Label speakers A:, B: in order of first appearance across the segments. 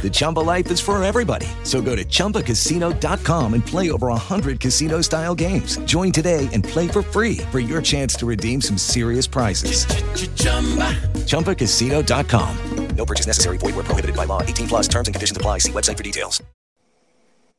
A: The Chumba life is for everybody. So go to ChumbaCasino.com and play over 100 casino style games. Join today and play for free for your chance to redeem some serious prizes. ChumbaCasino.com.
B: No purchase necessary. Void were prohibited by law. 18 plus terms and conditions apply. See website for details.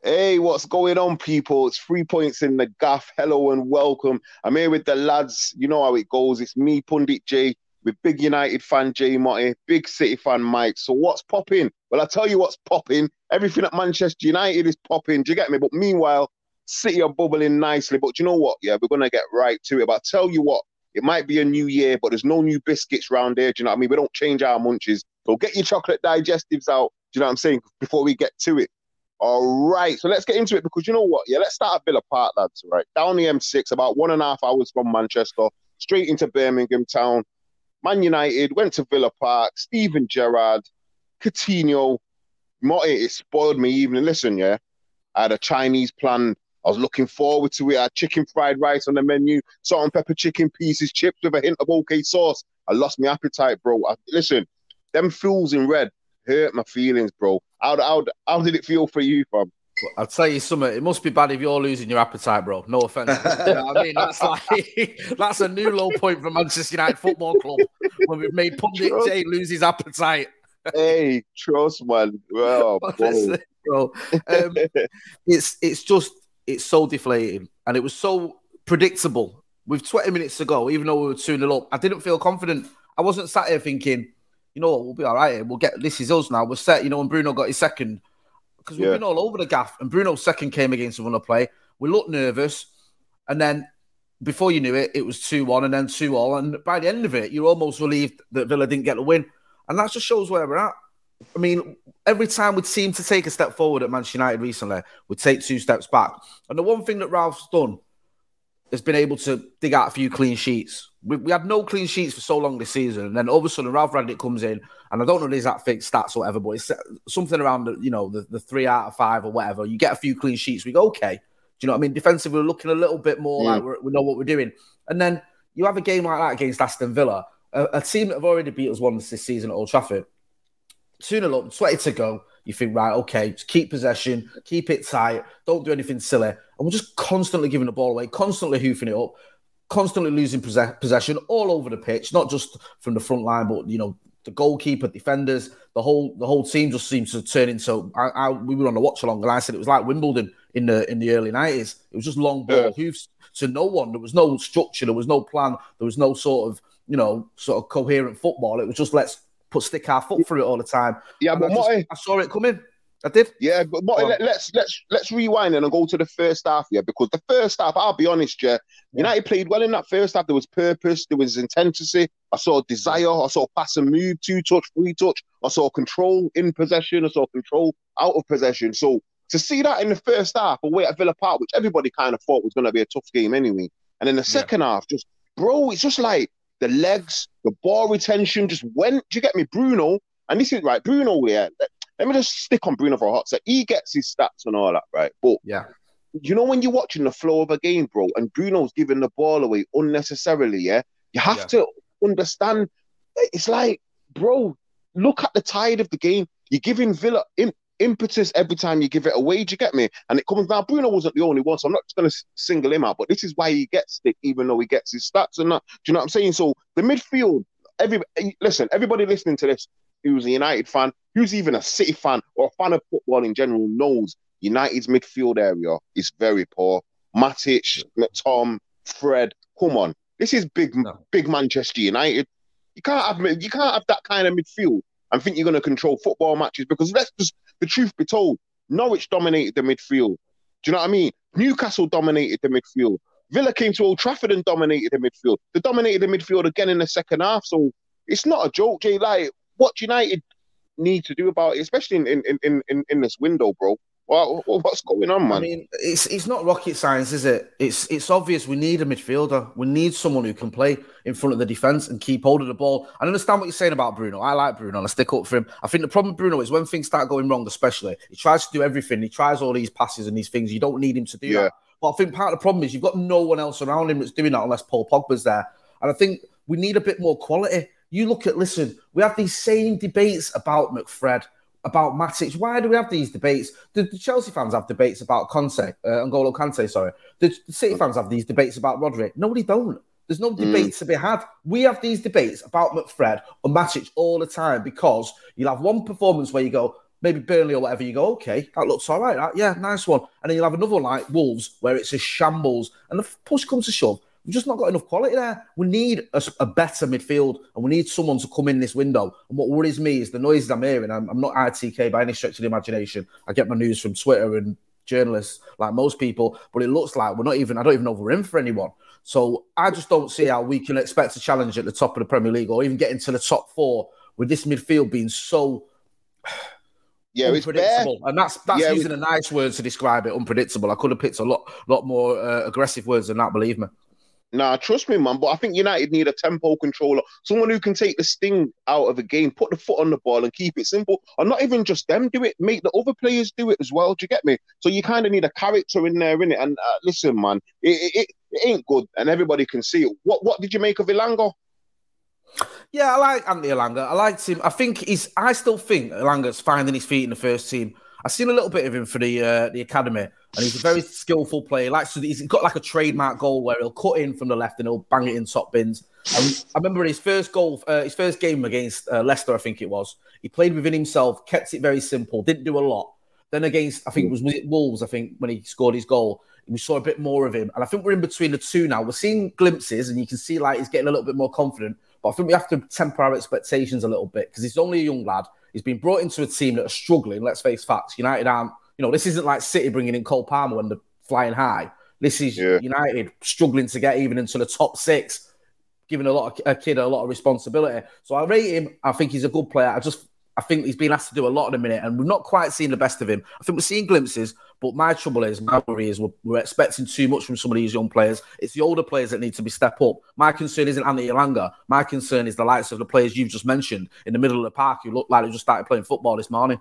C: Hey, what's going on, people? It's three points in the gaff. Hello and welcome. I'm here with the lads. You know how it goes. It's me, Pundit Jay, with big United fan Jay Motty, big City fan Mike. So what's popping? Well, I tell you what's popping. Everything at Manchester United is popping. Do you get me? But meanwhile, City are bubbling nicely. But you know what? Yeah, we're gonna get right to it. But I tell you what, it might be a new year, but there's no new biscuits round here. Do you know what I mean? We don't change our munches. So get your chocolate digestives out. Do you know what I'm saying? Before we get to it. All right, so let's get into it because you know what? Yeah, let's start at Villa Park, lads. Right, down the M6, about one and a half hours from Manchester, straight into Birmingham town. Man United went to Villa Park. Steven Gerrard, Coutinho. It spoiled me evening. Listen, yeah, I had a Chinese plan. I was looking forward to it. I had chicken fried rice on the menu, salt and pepper chicken pieces, chips with a hint of OK sauce. I lost my appetite, bro. I, listen, them fools in red hurt my feelings, bro. How, how, how did it feel for you, fam?
D: I'll tell you something. It must be bad if you're losing your appetite, bro. No offense. you know I mean, that's like that's a new low point for Manchester United Football Club when we've made Pundit Jay lose his appetite.
C: hey, trust man. Well,
D: Honestly, bro, um, it's it's just it's so deflating, and it was so predictable. With 20 minutes to go, even though we were 2 0 up, I didn't feel confident. I wasn't sat here thinking, you know what, we'll be all right. We'll get this is us now. We're set. You know, when Bruno got his second, because we've
C: Yeah.
D: been all over the gaff, and Bruno's second came against another play. We looked nervous, and then before you knew it, it was two one, and then two all, and by the end of it, you're almost relieved that Villa didn't get the win, and that just shows where we're at. I mean, every time we seem to take a step forward at Manchester United recently, we take two steps back. And the one thing that Ralph's done has been able to dig out a few clean sheets. We, we had no clean sheets for so long this season, and then all of a sudden Ralph Rangnick comes in, and I don't know if these that fixed stats or whatever, but it's uh, something around the, you know the, the three out of five or whatever. You get a few clean sheets, we go okay. Do you know what I mean? Defensively, we're looking a little bit more like we're, we know what we're doing, and then you have a game like that against Aston Villa, a, a team that have already beat us once this season at Old Trafford. 2 0 up, 20 to go. You think, right, okay, just keep possession, keep it tight, don't do anything silly. And we're just constantly giving the ball away, constantly hoofing it up, constantly losing possess- possession all over the pitch, not just from the front line, but, you know, the goalkeeper, defenders, the whole the whole team just seems to turn into. I, I, we were on the watch along, and I said it was like Wimbledon in the in the early nineties. It was just long ball
C: Yeah.
D: hoofs to no one. There was no structure. There was no plan. There was no sort of you know sort of coherent football. It was just let's put stick our foot through it all the time.
C: Yeah,
D: And
C: but
D: I, just- I saw it coming. I did.
C: Yeah, but,
D: on.
C: let, us let's let's rewind and go to the first half, yeah, because the first half, I'll be honest, yeah, United played well in that first half. There was purpose, there was intensity. I saw desire, I saw pass and move, two touch, three touch. I saw control in possession, I saw control out of possession. So to see that in the first half away at Villa Park, which everybody kind of thought was going to be a tough game anyway, and in the second half, just bro, it's just like the legs, the ball retention just went. Do you get me, Bruno? And this is right, Bruno. Yeah, let, me just stick on Bruno for a hot sec. He gets his stats and all that, right? But
D: Yeah.
C: you know when you're watching the flow of a game, bro, and Bruno's giving the ball away unnecessarily, yeah, you have
D: Yeah.
C: to understand. It's like, bro, look at the tide of the game. You're giving Villa impetus every time you give it away. Do you get me? And it comes now. Bruno wasn't the only one, so I'm not just going to single him out. But this is why he gets it, even though he gets his stats and that. Do you know what I'm saying? So the midfield. Every listen, everybody listening to this, who's a United fan, who's even a City fan or a fan of football in general, knows United's midfield area is very poor. Matic, Tom, Fred, come on, this is big, no. big Manchester United. You can't have you can't have that kind of midfield and think you're going to control football matches because let's just the truth be told, Norwich dominated the midfield. Do you know what I mean? Newcastle dominated the midfield. Villa came to Old Trafford and dominated the midfield. They dominated the midfield again in the second half. So it's not a joke, Jay. Like what United need to do about it, especially in in in in, in this window, bro. What, what's going on, man? I
D: mean, it's it's not rocket science, is it? It's it's obvious we need a midfielder. We need someone who can play in front of the defense and keep hold of the ball. I understand what you're saying about Bruno. I like Bruno. I stick up for him. I think the problem with Bruno is when things start going wrong, especially he tries to do everything. He tries all these passes and these things. You don't need him to do yeah. that. But I think part of the problem is you've got no one else around him that's doing that unless Paul Pogba's there. And I think we need a bit more quality. You look at listen, we have these same debates about McFred about Matic. Why do we have these debates? The, the Chelsea fans have debates about Conte, uh, N'Golo Kante, sorry. The, the, City fans have these debates about Rodri. Nobody don't. There's no debates mm. to be had. We have these debates about McFred or Matic all the time because you'll have one performance where you go, maybe Burnley or whatever, you go, okay, that looks all right. That, yeah, nice one. And then you'll have another one like Wolves where it's a shambles. And the push comes to shove. We've just not got enough quality there. We need a, a, better midfield and we need someone to come in this window. And what worries me is the noises I'm hearing. I'm, I'm not ITK by any stretch of the imagination. I get my news from Twitter and journalists like most people, but it looks like we're not even, I don't even know if we're in for anyone. So I just don't see how we can expect to challenge at the top of the Premier League or even get into the top four with this midfield being so
C: yeah, unpredictable.
D: and that's that's yeah, using a nice word to describe it. Unpredictable. I could have picked a lot lot more uh, aggressive words than that. Believe me.
C: Nah, trust me, man. But I think United need a tempo controller, someone who can take the sting out of the game, put the foot on the ball, and keep it simple. And not even just them do it, make the other players do it as well. Do you get me? So you kind of need a character in there, in it. And uh, listen, man, it, it, it ain't good, and everybody can see it. What what did you make of Elanga?
D: Yeah, I like Anthony Elanga. I liked him. I think he's. I still think Elanga's finding his feet in the first team. I've seen a little bit of him for the uh, the academy, and he's a very skillful player. He likes to, he's got like a trademark goal where he'll cut in from the left and he'll bang it in top bins. And I remember his first goal, uh, his first game against uh, Leicester, I think it was. He played within himself, kept it very simple, didn't do a lot. Then against, I think it was, was it Wolves. I think when he scored his goal, we saw a bit more of him. And I think we're in between the two now. We're seeing glimpses, and you can see like he's getting a little bit more confident. But I think we have to temper our expectations a little bit because he's only a young lad. He's been brought into a team that are struggling. Let's face facts. United aren't, you know, this isn't like City bringing in Cole Palmer when they're flying high. This is yeah. United struggling to get even into the top six, giving a lot of a kid a lot of responsibility. So I rate him. I think he's a good player. I just I think he's been asked to do a lot in a minute, and we've not quite seen the best of him. I think we're seeing glimpses, but my trouble is, my worry is, we're, we're, expecting too much from some of these young players. It's the older players that need to be step up. My concern isn't Anthony Elanga. My concern is the likes of the players you've just mentioned in the middle of the park who look like they just started playing football this morning.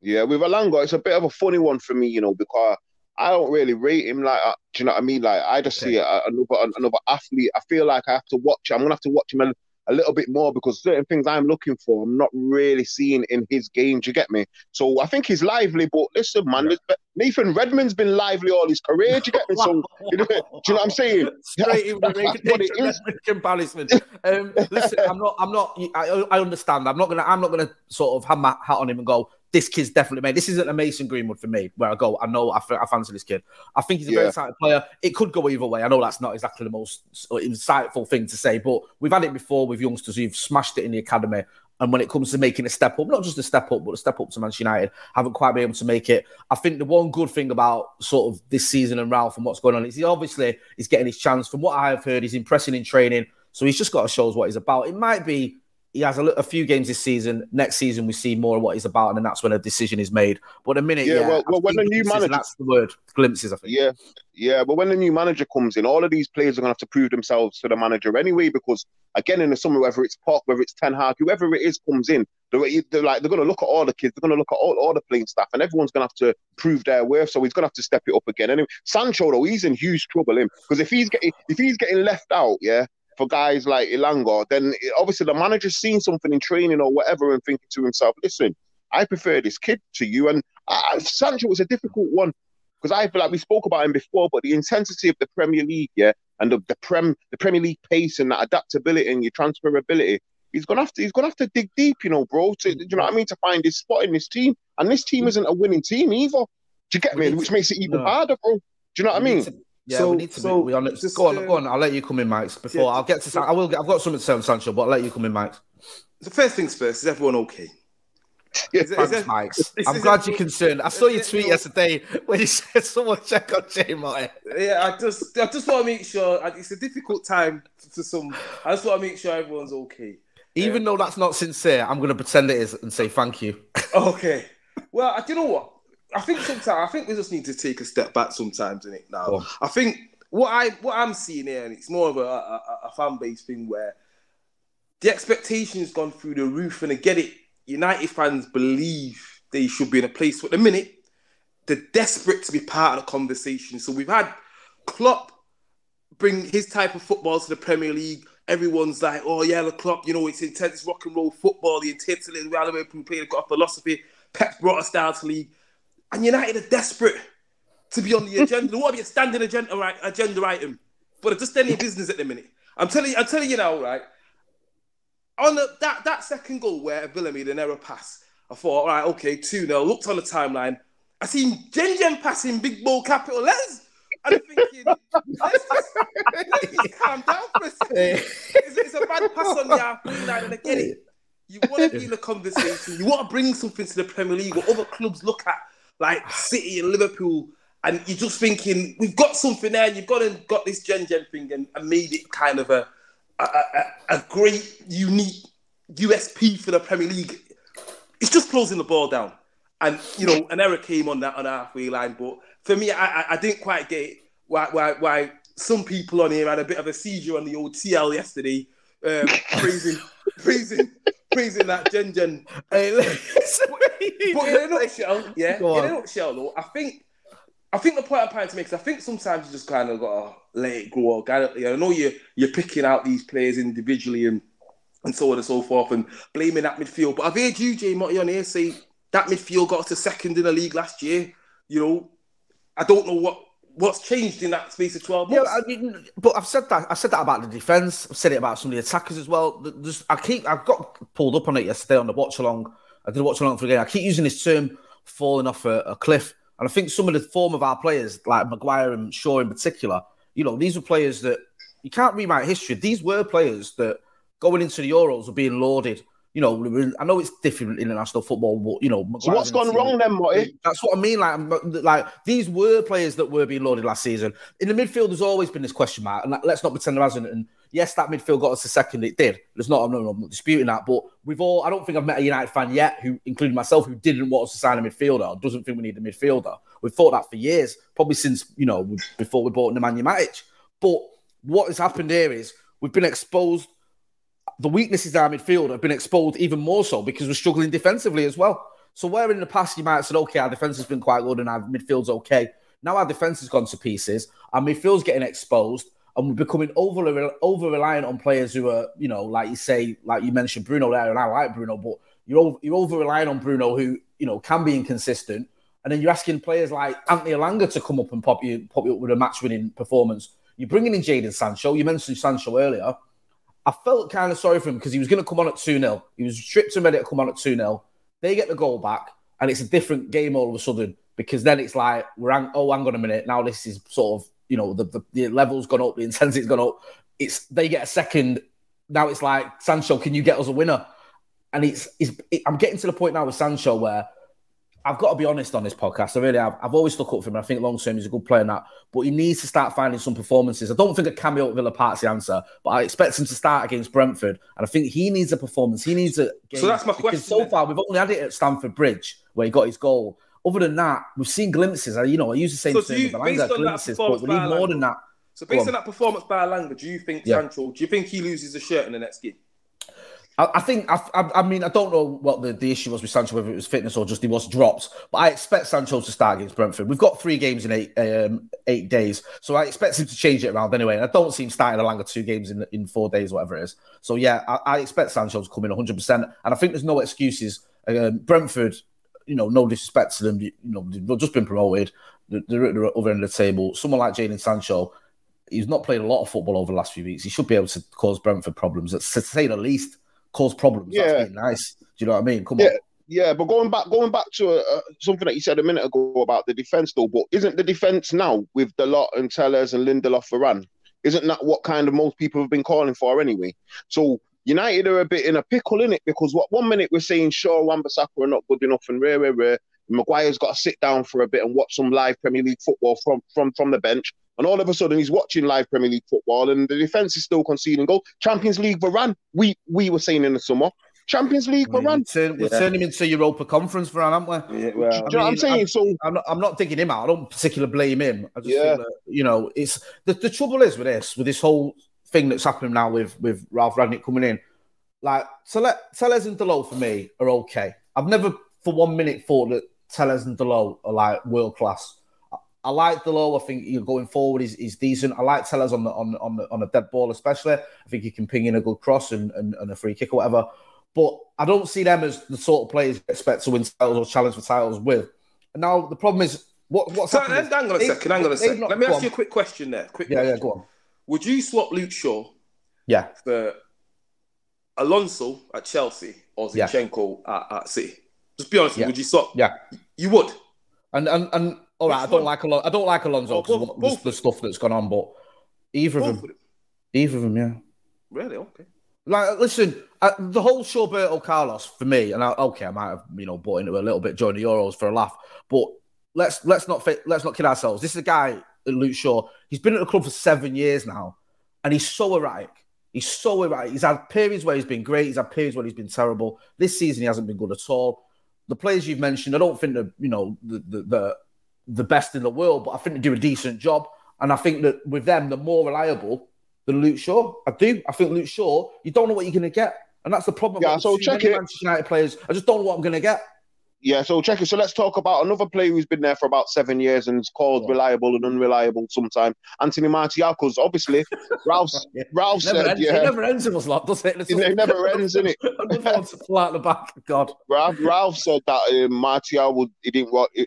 C: Yeah, with Elanga, it's a bit of a funny one for me, you know, because I don't really rate him like. Uh, do you know what I mean? Like, I just okay. see a, another another athlete. I feel like I have to watch. I'm gonna have to watch him a little bit more because certain things I'm looking for, I'm not really seeing in his game. Do you get me? So I think he's lively, but listen, man, yeah. Nathan Redmond's been lively all his career. Do you get me? So you know, do you know what I'm saying?
D: Straight in with Nathan comparison. Um, listen, I'm not. I'm not. I, I understand. I'm not gonna. I'm not gonna sort of have my hat on him and go this kid's definitely made. This isn't a Mason Greenwood for me, where I go, I know I, I fancy this kid. I think he's a yeah. very exciting player. It could go either way. I know that's not exactly the most uh, insightful thing to say, but we've had it before with youngsters who've smashed it in the academy. And when it comes to making a step up, not just a step up, but a step up to Manchester United, haven't quite been able to make it. I think the one good thing about sort of this season and Ralph and what's going on is he obviously is getting his chance. From what I've heard, he's impressing in training. So he's just got to show us what he's about. It might be he has a, a, few games this season. Next season, we see more of what he's about, and then that's when a decision is made. But a minute, yeah, yeah
C: well, well when the new manager,
D: that's the word, glimpses, I think.
C: Yeah, yeah, but when the new manager comes in, all of these players are going to have to prove themselves to the manager anyway, because again, in the summer, whether it's Park, whether it's Ten Hag, whoever it is comes in, they're, they're like they're going to look at all the kids, they're going to look at all, all the playing staff, and everyone's going to have to prove their worth. So he's going to have to step it up again. Anyway, Sancho though, he's in huge trouble, him, because if he's getting if he's getting left out, yeah, for guys like Elanga, then obviously the manager's seen something in training or whatever and thinking to himself, listen, I prefer this kid to you. And uh, Sancho was a difficult one because I feel like we spoke about him before, but the intensity of the Premier League, yeah, and the, the Prem the Premier League pace and that adaptability and your transferability, he's gonna have to he's gonna have to dig deep, you know, bro. To, do you know what I mean? To find his spot in this team, and this team isn't a winning team either. Do you get me? Which makes it even
D: no.
C: harder, bro. Do you know what I mean?
D: Yeah, so, we need to so, be, we on. Just, go on, uh, go on. I'll let you come in, Mike. Before yeah, I'll get to, I will. I've got something to say on Sancho, but I'll let you come in, Mike.
E: The first things first. Is everyone okay?
D: Is Thanks, is Mike. I'm glad you're concerned. I saw your tweet yesterday when you said someone check on Jay Martin.
E: Yeah, I just, I just want to make sure. It's a difficult time for some. I just want to make sure everyone's okay.
D: Even um, though that's not sincere, I'm going to pretend it is and say thank you.
E: Okay. Well, I do you know what? I think sometimes I think we just need to take a step back sometimes in it now. Oh. I think what I what I'm seeing here, and it's more of a, a, a fan base thing where the expectation's gone through the roof, and I get it. United fans believe they should be in a place. But the minute they're desperate to be part of the conversation. So we've had Klopp bring his type of football to the Premier League. Everyone's like, oh yeah, the Klopp, you know, it's intense it's rock and roll football, the intensity of Real Liverpool play, they've got a philosophy. Pep brought us down to league. And United are desperate to be on the agenda. they want to be a standing agenda, right, agenda item. But it's just any business at the minute. I'm telling you, I'm telling you now, right? On the, that, that second goal where Villa made an error pass, I thought, all right, okay, 2 0. Looked on the timeline. I seen gegenpressing big ball capital letters. And I'm thinking, let's just, let's just calm down for a second. It's, it's a bad pass on the halfway line, and I get it. You want to be in a conversation. You want to bring something to the Premier League or other clubs look at, like City and Liverpool, and you're just thinking, we've got something there. You've got and got this Gegen thing and, and made it kind of a, a, a, a great, unique USP for the Premier League. It's just closing the ball down. And you know, an error came on that on our halfway line, but for me, I, I, I didn't quite get why, why why some people on here had a bit of a seizure on the old TL yesterday, um, praising praising praising that Gegen. Hey, but, but in a nutshell, yeah, in a nutshell though, I think I think the point I'm trying to make is I think sometimes you just kind of gotta let it grow organically. I know you you're picking out these players individually and and so on and so forth and blaming that midfield. But I've heard you, Jay Motty, on here say that midfield got us to second in the league last year. You know, I don't know what what's changed in that space of 12 months.
D: Yeah, I mean, but I've said that I said that about the defence. I've said it about some of the attackers as well. There's, I keep I've got pulled up on it yesterday on the watch along. I did a watch along for the game. I keep using this term falling off a, a, cliff. And I think some of the form of our players, like Maguire and Shaw in particular, you know, these are players that you can't rewrite history. These were players that going into the Euros were being lauded you know, I know it's different in international football, but you know,
C: so what's gone wrong then, Motty?
D: That's what I mean. Like, like these were players that were being loaded last season. In the midfield, there's always been this question mark, and let's not pretend there hasn't. And yes, that midfield got us to second. It did. There's not. I'm not, I'm not disputing that. But we've all. I don't think I've met a United fan yet who, including myself, who didn't want us to sign a midfielder. Doesn't think we need a midfielder. We've thought that for years, probably since you know before we bought Nemanja Matic. But what has happened here is we've been exposed the weaknesses in our midfield have been exposed even more so because we're struggling defensively as well. So where in the past you might have said, okay, our defense has been quite good and our midfield's okay. Now our defense has gone to pieces, our midfield's getting exposed, and we're becoming over over reliant on players who are, you know, like you say, like you mentioned Bruno there, and I like Bruno, but you're over, you're over relying on Bruno, who you know can be inconsistent, and then you're asking players like Anthony Elanga to come up and pop you pop you up with a match winning performance. You're bringing in Jadon Sancho. You mentioned Sancho earlier. I felt kind of sorry for him because he was going to come on at 2 0. He was stripped and ready to come on at 2 0. They get the goal back, and it's a different game all of a sudden because then it's like, we're hang- oh, hang on a minute. Now this is sort of, you know, the, the, the level's gone up, the intensity's gone up. It's They get a second. Now it's like, Sancho, can you get us a winner? And it's, it's it, I'm getting to the point now with Sancho where I've got to be honest on this podcast. I really have. I've always stuck up for him. I think long term he's a good player in that, but he needs to start finding some performances. I don't think a cameo at Villa Park's the answer, but I expect him to start against Brentford, and I think he needs a performance. He needs a.
E: Game. So that's my question.
D: So then. far, we've only had it at Stamford Bridge where he got his goal. Other than that, we've seen glimpses. You know, I use the same
E: so based on glimpses, but we need more than that. So based on. on. that performance by Elanga, do you think yeah. Sancho? Do you think he loses a shirt in the next game?
D: I, think I, I, mean I don't know what the, the issue was with Sancho whether it was fitness or just he was dropped but I expect Sancho to start against Brentford we've got three games in eight um, eight days so I expect him to change it around anyway and I don't see him starting a longer two games in in four days whatever it is so yeah I, I expect Sancho to come in 100 percent and I think there's no excuses Um, Brentford, you know, no disrespect to them, you know, they've just been promoted. They're, at the other end of the table. Someone like Jadon Sancho, he's not played a lot of football over the last few weeks. He should be able to cause Brentford problems, to say the least. Cause problems.
C: Yeah.
D: Nice. Do you know what I mean? Come
C: Yeah,
D: on.
C: yeah, but going back, going back to uh, something that you said a minute ago about the defense, though. But isn't the defense now with Dalot and Telles and Lindelof Varane? Isn't that what kind of most people have been calling for anyway? So United are a bit in a pickle in it because what one minute we're saying Shaw, Wan-Bissaka are not good enough, and rare, rare, rare. Maguire's got to sit down for a bit and watch some live Premier League football from from from the bench. And all of a sudden, he's watching live Premier League football, and the defense is still conceding goal. Champions League Varane, we we were saying in the summer, Champions League
D: I mean,
C: Varane.
D: we turn, we
C: Yeah.
D: turn him into Europa Conference for aren't we?
E: Yeah, well,
C: Do you know what I'm saying?
D: I'm,
C: So
D: I'm not, I'm not digging him out. I don't particularly blame him. I just
C: Yeah.
D: think that, you know, it's the, the trouble is with this, with this whole thing that's happening now with with Ralph Rangnick coming in. Like Tele- and Dalot for me are okay. I've never for one minute thought that Telles and Dalot are like world class. I, I like Dalot. I think you know, going forward he's, he's decent. I like Telles on the on on the, on a dead ball especially. I think he can ping in a good cross and, and, and a free kick or whatever. But I don't see them as the sort of players you expect to win titles or challenge for titles with. And now the problem is what what's
E: So,
D: happening.
E: hang on a second. Hang on a second.
D: not-
E: Let me ask
D: on.
E: you a quick question there. Quick
D: Yeah, yeah, go on.
E: Would you swap Luke Shaw
D: Yeah,
E: for Alonso at Chelsea or
D: Yeah.
E: Zinchenko at, at City? Just be honest.
D: Yeah.
E: Would you swap?
D: yeah.
E: You would.
D: And and and all right, I don't
E: one?
D: like Alonso. I don't like Alonso
E: Oh,
D: because
E: both-
D: of the, the stuff that's gone on, but either of
E: Both
D: them,
E: of them.
D: either of them, yeah.
E: Really? Okay.
D: Like, listen, uh, the whole Shawberto Carlos for me, and I, okay, I might have you know bought into it a little bit during the Euros for a laugh, but let's let's not fit, let's not kid ourselves. This is a guy, Luke Shaw. He's been at the club for seven years now, and he's so erratic. He's so erratic. He's had periods where he's been great. He's had periods where he's been terrible. This season, he hasn't been good at all. The players you've mentioned, I don't think they're you know the the the, the best in the world, but I think they do a decent job. And I think that with them, they're more reliable than Luke Shaw. I do. I think Luke Shaw, you don't know what you're going to get. And that's the problem.
C: Yeah, so check it.
D: Manchester United players. I just don't know what I'm going to get.
C: Yeah, so check it. So let's talk about another player who's been there for about seven years and is called reliable and unreliable sometimes. Anthony Martial, because obviously Ralph's, Ralph
D: Never
C: said,
D: ends,
C: yeah,
D: It never ends in us, lot, does it? It's
C: it never ends, innit?
D: Another one to fly at the back. God.
C: Ralph, Ralph said that uh, Martial would he didn't want he,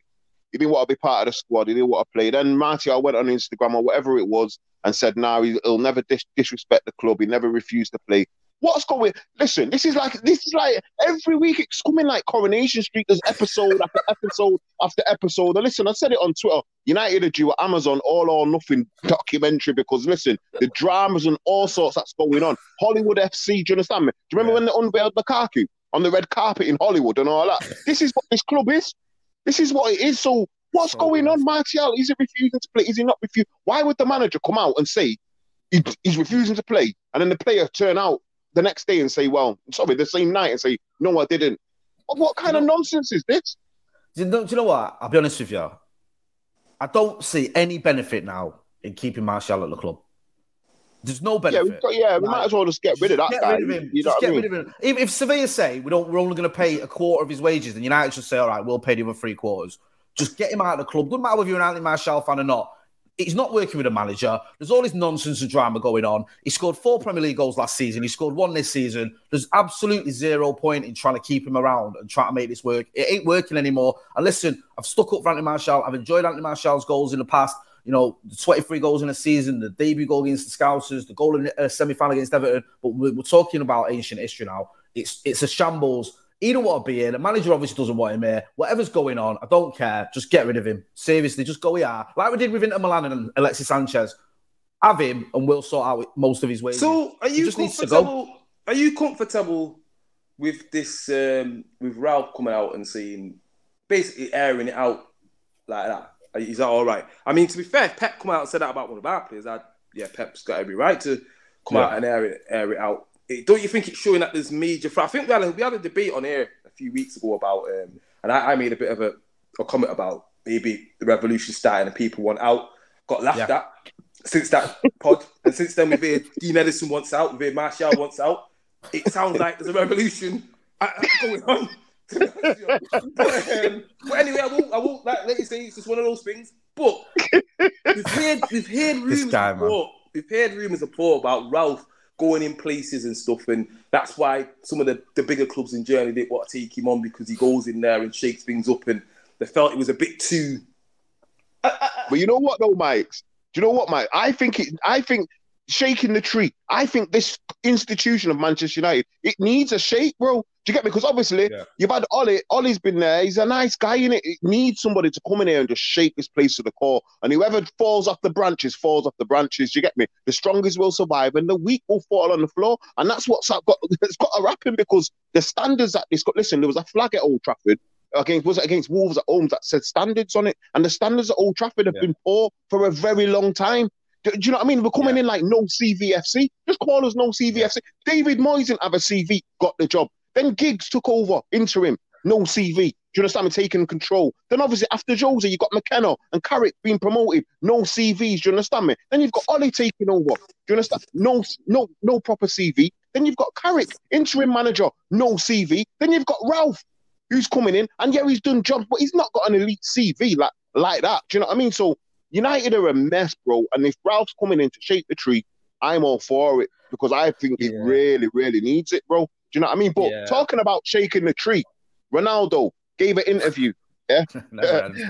C: he didn't want to be part of the squad. He didn't want to play. Then Martial went on Instagram or whatever it was and said, "Now he, he'll never dis- disrespect the club. He never refused to play." What's going? Listen, this is like this is like every week it's coming like Coronation Street. There's episode after episode after episode. And listen, I said it on Twitter. United are due Amazon all or nothing documentary because listen, the dramas and all sorts that's going on. Hollywood FC, do you understand me? Do you remember when they unveiled Lukaku on the red carpet in Hollywood and all that? This is what this club is. This is what it is. So what's going on, Martial? Is he refusing to play? Is he not refusing? Why would the manager come out and say he, he's refusing to play, and then the player turn out the next day and say, "Well, sorry," the same night and say, "No, I didn't." What, kind of nonsense is this?
D: Do you, know, do you know what? I'll be honest with you. I don't see any benefit now in keeping Martial at the club. There's no benefit.
C: got, yeah, we might as well just get rid of that
D: Get
C: guy.
D: rid of him.
C: You know
D: Just get
C: I mean?
D: rid of him. If, if Sevilla say we don't, we're only going to pay a quarter of his wages, then United should say, all right, we'll pay the other three quarters. Just get him out of the club. Doesn't matter whether you're an Anthony Martial fan or not. He's not working with a manager. There's all this nonsense and drama going on. He scored four Premier League goals last season. He scored one this season. There's absolutely zero point in trying to keep him around and trying to make this work. It ain't working anymore. And listen, I've stuck up for Anthony Martial. I've enjoyed Anthony Martial's goals in the past. You know, the 23 goals in a season, the debut goal against the Scousers, the goal in the uh, semi-final against Everton. But we're talking about ancient history now. It's it's a shambles. He don't want to be here. The manager obviously doesn't want him here. Whatever's going on, I don't care. Just get rid of him. Seriously, just go here. Like we did with Inter Milan and Alexis Sanchez. Have him and we'll sort out most of his wages.
E: So, are you
D: just needs to
E: comfortable? Are you comfortable with this? Um, with Ralph coming out and saying, basically airing it out like that? Is that all right? I mean, to be fair, if Pep come out and said that about one of our players. I, yeah, Pep's got every right to come
D: Yeah.
E: out and air it, air it out. Don't you think it's showing that there's major? I think we had a, we had a debate on here a few weeks ago about, um, and I, I made a bit of a, a comment about maybe the revolution starting and people want out. Got laughed
D: Yeah.
E: at since that pod, and since then we've heard Dean Henderson wants out, we've heard Martial wants out. It sounds like there's a revolution uh, uh, going on. but, um, but anyway, I won't, I won't like, let you say it's just one of those things. But we've heard, we've heard rumors
D: guy,
E: before. We've heard rumors before about Ralph going in places and stuff. And that's why some of the, the bigger clubs in Germany didn't want to take him on because he goes in there and shakes things up. And they felt it was a bit too.
C: But you know what though, Mike? Do you know what, Mike? I think it. I think shaking the tree. I think this institution of Manchester United it needs a shake, bro. Do you get me? Because obviously you've had Ollie. Ollie's been there. He's a nice guy in it. It needs somebody to come in here and just shake this place to the core. And whoever falls off the branches falls off the branches. Do you get me? The strongest will survive, and the weak will fall on the floor. And that's what's got. It's got to happen because the standards that this got. Listen, there was a flag at Old Trafford against was it against Wolves at home that said standards on it, and the standards at Old Trafford have been poor for a very long time. Do, do you know what I mean? We're coming in like no CVFC. Just call us no CVFC. David Moyes didn't have a CV, got the job. Then Giggs took over, interim, no CV. Do you understand me? Taking control. Then obviously after Jose, you got McKenna and Carrick being promoted, no CVs. Do you understand me? Then you've got Ollie taking over. Do you understand? No, no, no proper CV. Then you've got Carrick, interim manager, no CV. Then you've got Ralph, who's coming in, and yeah, he's done jobs, but he's not got an elite CV like like that. Do you know what I mean? So United are a mess, bro. And if Ralph's coming in to shake the tree, I'm all for it because I think it really, really needs it, bro. Do you know what I mean? But
D: Yeah.
C: talking about shaking the tree, Ronaldo gave an interview, yeah,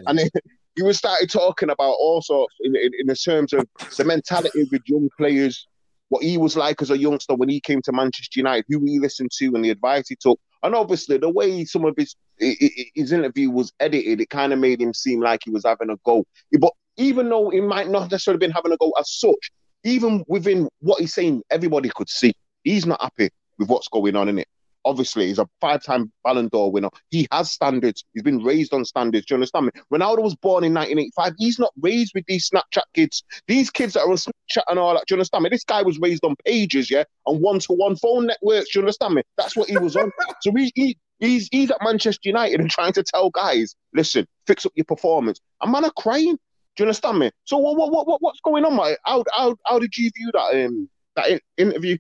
C: and he, he was started talking about all sorts in, in, in the terms of the mentality with young players, what he was like as a youngster when he came to Manchester United, who he listened to, and the advice he took. And obviously, the way some of his his interview was edited, it kind of made him seem like he was having a go. But even though he might not necessarily been having a go as such, even within what he's saying, everybody could see he's not happy with what's going on in it. Obviously, he's a five-time Ballon d'Or winner. He has standards. He's been raised on standards. Do you understand me? Ronaldo was born in 1985. He's not raised with these Snapchat kids. These kids that are on Snapchat and all that. Do you understand me? This guy was raised on pages, yeah, on one-to-one phone networks. Do you understand me? That's what he was on. so he, he he's he's at Manchester United and trying to tell guys, listen, fix up your performance. And man are crying. Do you understand me? So what what what, what what's going on, mate? How how how did you view that um that in- interview?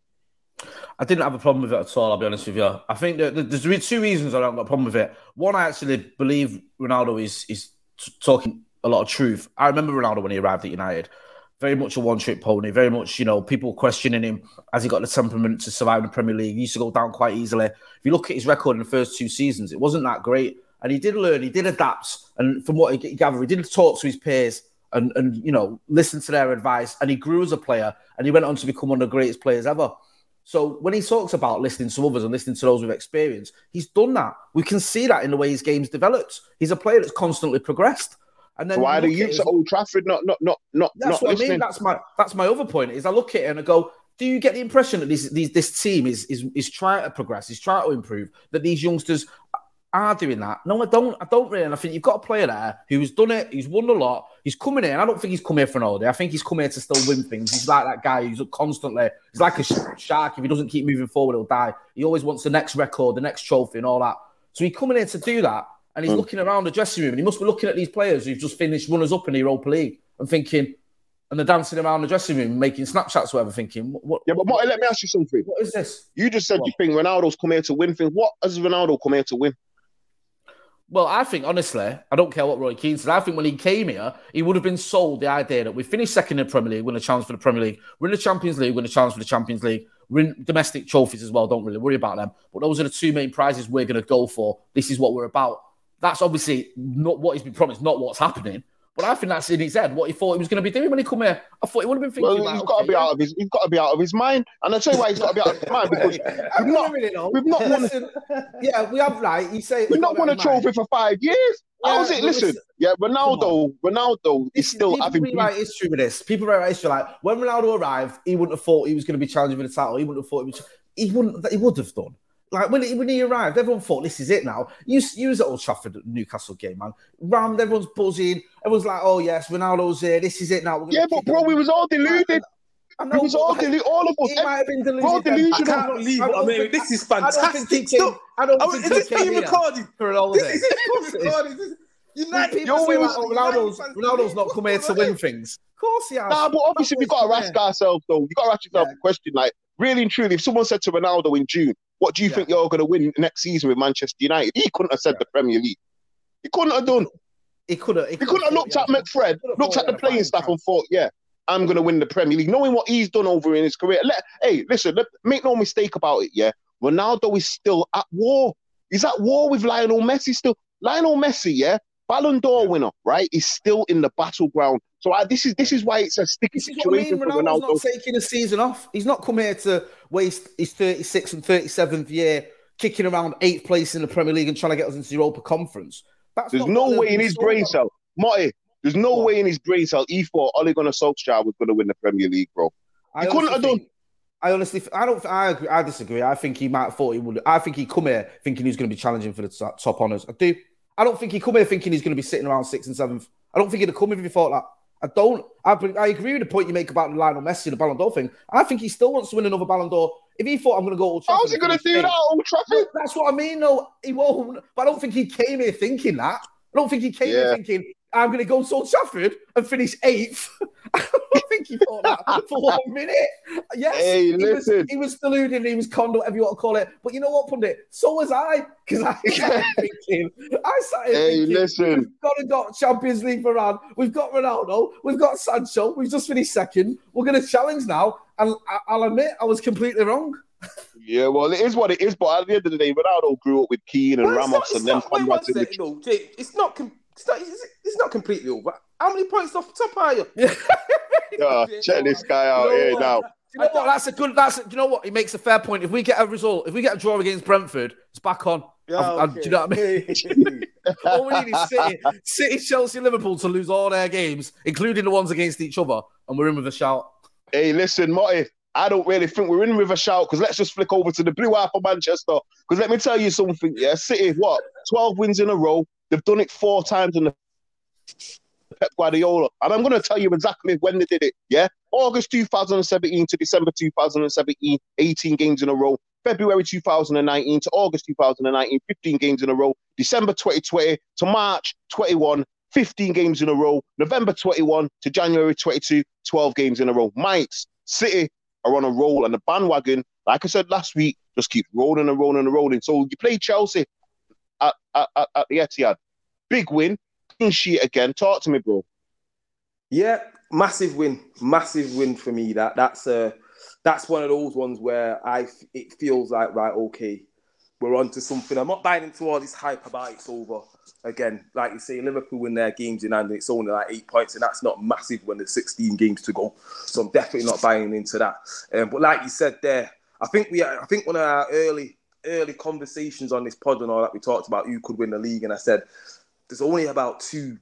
D: I didn't have a problem with it at all. I'll be honest with you. I think that there's two reasons I don't got a problem with it. One, I actually believe Ronaldo is is t- talking a lot of truth. I remember Ronaldo when he arrived at United, very much a one trick pony. Very much, you know, people questioning him as he got the temperament to survive in the Premier League. He used to go down quite easily. If you look at his record in the first two seasons, it wasn't that great. And he did learn, he did adapt, and from what he gathered, he did talk to his peers and and you know listen to their advice, and he grew as a player, and he went on to become one of the greatest players ever. So when he talks about listening to others and listening to those with experience, he's done that. We can see that in the way his game's developed. He's a player that's constantly progressed. And then
C: Why
D: you
C: the
D: at
C: youths
D: his-
C: at Old Trafford not not not not
D: that's
C: not
D: what I mean. That's my that's my other point. Is I look at it and I go, do you get the impression that this these, this team is is is trying to progress, is trying to improve, that these youngsters are doing that? No, I don't. I don't really. And I think you've got a player there who's done it. He's won a lot. He's coming in. I don't think he's come here for an holiday. I think he's come here to still win things. He's like that guy who's constantly. He's like a shark. If he doesn't keep moving forward, he'll die. He always wants the next record, the next trophy, and all that. So he's coming in to do that, and he's
C: Mm.
D: looking around the dressing room, and he must be looking at these players who've just finished runners up in the Europa League, and thinking, and they're dancing around the dressing room, making Snapchats, or whatever, thinking, what? what
C: yeah, but Marty, let me ask you something.
D: What is this?
C: You just said you think Ronaldo's come here to win things. What has Ronaldo come here to win?
D: Well, I think honestly, I don't care what Roy Keane said. I think when he came here, he would have been sold the idea that we finished second in the Premier League, win a chance for the Premier League, we're in the Champions League, win a chance for the Champions League, we're in domestic trophies as well. Don't really worry about them. But those are the two main prizes we're going to go for. This is what we're about. That's obviously not what he's been promised, not what's happening. But I think that's in his head. What he thought he was going to be doing when he come here. I thought he would have been thinking.
C: Well,
D: like,
C: he's got to
D: okay,
C: be
D: yeah.
C: out of his. He's got to be out of his mind. And I tell you why he's got to be out of his mind because
D: I
C: we've not,
D: really know.
C: we've not won.
D: Listen, yeah, we have like You say
C: We've not won a trophy for five years. How's it? Listen,
D: listen-
C: yeah, Ronaldo, Ronaldo is still
D: people
C: having.
D: rewrite history with this. People rewrite history like when Ronaldo arrived, he wouldn't have thought he was going to be challenging for the title. He wouldn't have thought he, was, he wouldn't. He would have done. Like when he, when he arrived, everyone thought this is it now. You you was at Old Trafford Newcastle game, man. Rammed, everyone's buzzing. Everyone's like, oh yes, Ronaldo's here. This is it now. We're
C: Yeah, but bro,
D: on."
C: we was all deluded.
D: I
C: We
D: know,
C: was all
D: like,
C: deluded. All of us.
D: He might have been deluded.
C: We're all delusional.
E: I can't believe
D: I
E: I mean,
D: think-
E: this is
D: I don't think
E: fantastic
D: he came- I don't think
E: is
D: he
E: this
D: came
E: being
D: here
E: recorded?
D: for an holiday.
E: This is being recorded. United.
C: Yo, we was-
D: Ronaldo's, Ronaldo's not come here to win things. Of course he has.
C: Nah, but obviously we've got to ask ourselves though. You got to ask yourself a question like, really and truly, if someone said to Ronaldo in June, "What do you think you're going to win next season with Manchester United?" He couldn't have said the Premier League. He couldn't have done.
D: He could have.
C: He couldn't have looked at McFred, looked at the playing staff, and thought, "Yeah, I'm going to win the Premier League, knowing what he's done over in his career. Let, hey, listen, let, make no mistake about it. Yeah, Ronaldo is still at war. He's at war with Lionel Messi. Still, Lionel Messi, yeah, Ballon d'Or yeah. winner, right? He's still in the battleground. So I, this is this is why it's a sticky situation
D: I mean.
C: for Ronaldo.
D: not taking a season off. He's not come here to waste his 36th and 37th year kicking around eighth place in the Premier League and trying to get us into the Europa Conference.
C: That's there's no way in his brain cell, Marty. There's no what? way in his brain cell he thought Ole Gunnar Solskjaer was going to win the Premier League, bro. He I couldn't have done.
D: I honestly, I don't, I agree, I disagree. I think he might have thought he would. I think he come here thinking he's going to be challenging for the top, top honours. I do. I don't think he come here thinking he's going to be sitting around sixth and seventh. I don't think he'd have come here if he thought that. I don't. I, I agree with the point you make about Lionel Messi, and the Ballon d'Or thing. I think he still wants to win another Ballon d'Or. If he thought I'm going to go Old Trafford,
C: how's he going to do that Old Trafford?
D: That's what I mean. No, he won't. But I don't think he came here thinking that. I don't think he came yeah. here thinking I'm going to go to Old Trafford and finish eighth. I think he thought that for one minute. Yes,
C: hey,
D: he. Was, he was deluded, he was condo, whatever you want to call it. But you know what, Pundit? So was I, because I started thinking, I started
C: hey,
D: thinking,
C: listen.
D: we've got to got Champions League for we've got Ronaldo, we've got Sancho, we've just finished second. We're going to challenge now. And I'll admit, I was completely wrong.
C: Yeah, well, it is what it is. But at the end of the day, Ronaldo grew up with Keane and well, Ramos, not, and then
E: wait, one second, no, it's not. Com- it's not, it's not completely over. How many points off top are you?
C: yeah, check this guy out you know here now.
D: you know what? That's a good. That's a, you know what? He makes a fair point. If we get a result, if we get a draw against Brentford, it's back on. Yeah, okay. do you know what I mean? all we need is City, City, Chelsea, Liverpool to lose all their games, including the ones against each other, and we're in with a shout.
C: Hey, listen, Marty. I don't really think we're in with a shout because let's just flick over to the blue half of Manchester. Because let me tell you something, yeah, City, what, 12 wins in a row. They've done it four times in the Pep Guardiola. And I'm going to tell you exactly when they did it. Yeah. August 2017 to December 2017, 18 games in a row. February 2019 to August 2019, 15 games in a row. December 2020 to March 21, 15 games in a row. November 21 to January 22, 12 games in a row. Mites, City are on a roll, and the bandwagon, like I said last week, just keeps rolling and rolling and rolling. So you play Chelsea at, at, at the Etihad. Big win, clean sheet again. Talk to me, bro.
E: Yeah, massive win, massive win for me. That that's a that's one of those ones where I it feels like right, okay, we're on to something. I'm not buying into all this hype about it's over. Again, like you say, Liverpool win their games in hand, it's only like eight points, and that's not massive when there's 16 games to go. So I'm definitely not buying into that. Um, but like you said there, I think we, I think one of our early early conversations on this pod and all that we talked about who could win the league, and I said there's only about two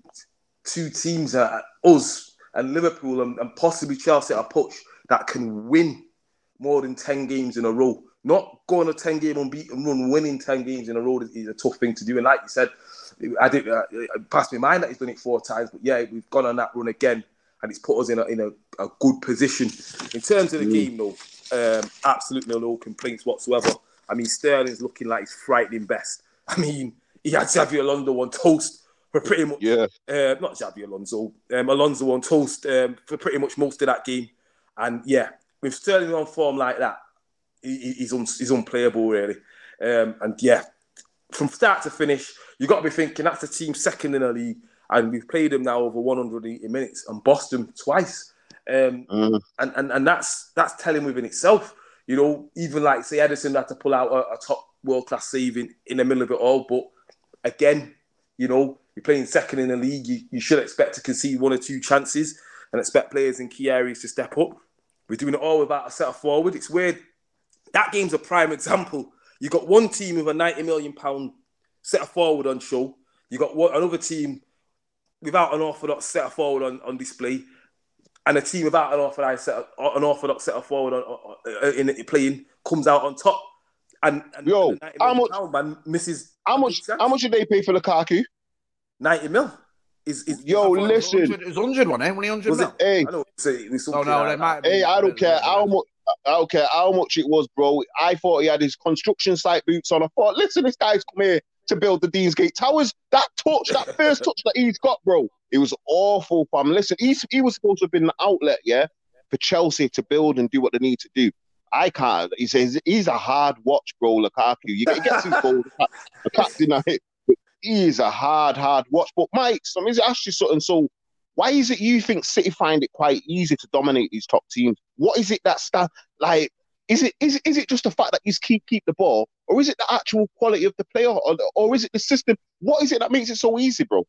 E: two teams, uh, us and Liverpool and, and possibly Chelsea at a push that can win more than ten games in a row. Not going a ten game unbeaten run, winning ten games in a row is, is a tough thing to do. And like you said, I did uh, it passed my mind that he's done it four times, but yeah, we've gone on that run again, and it's put us in a in a, a good position in terms of the mm. game. Though, um, absolutely no complaints whatsoever. I mean, Sterling's looking like he's frightening best. I mean, he had Xabi Alonso on toast for pretty much.
C: Yeah.
E: Uh, not Xabi Alonso. Um, Alonso on toast um, for pretty much most of that game. And yeah, with Sterling on form like that, he, he's un, he's unplayable really. Um, and yeah, from start to finish, you got to be thinking that's a team second in the league, and we've played them now over 180 minutes and Boston twice. Um, mm. and, and and that's that's telling within itself. You know, even like say Ederson had to pull out a, a top world class save in, in the middle of it all. But again, you know, you're playing second in the league. You, you should expect to concede one or two chances and expect players in key areas to step up. We're doing it all without a centre forward. It's weird. That game's a prime example. You got one team with a 90 million pound centre forward on show. You got one, another team without an orthodox centre forward on, on display and a team without an orthodox set of, an orthodox centre forward on, on, in, in playing comes out on top. And, and
C: yo, how much
E: pound, man misses?
C: How much? How much did they pay for Lukaku?
E: Ninety mil. Is, is
C: yo listen?
D: It was hundred one, eh? When he hundred
C: mil. It, hey, I
E: know, it
D: oh no, like, might
C: hey, I don't care how much. I don't care how much it was, bro. I thought he had his construction site boots on. I thought, listen, this guy's come here to build the Deansgate Towers. That touch, that first touch that he's got, bro, it was awful, fam. Listen, he's, he was supposed to have been the outlet, yeah, for Chelsea to build and do what they need to do. I can't. He says he's a hard watch, bro. Lukaku. You get, he gets. The captain, I hit. He is a hard, hard watch. But Mike, so I'm going to ask you something. So Why is it you think City find it quite easy to dominate these top teams? What is it that sta- like? Is it is it, is it just the fact that you keep keep the ball, or is it the actual quality of the player, or, or is it the system? What is it that makes it so easy, bro?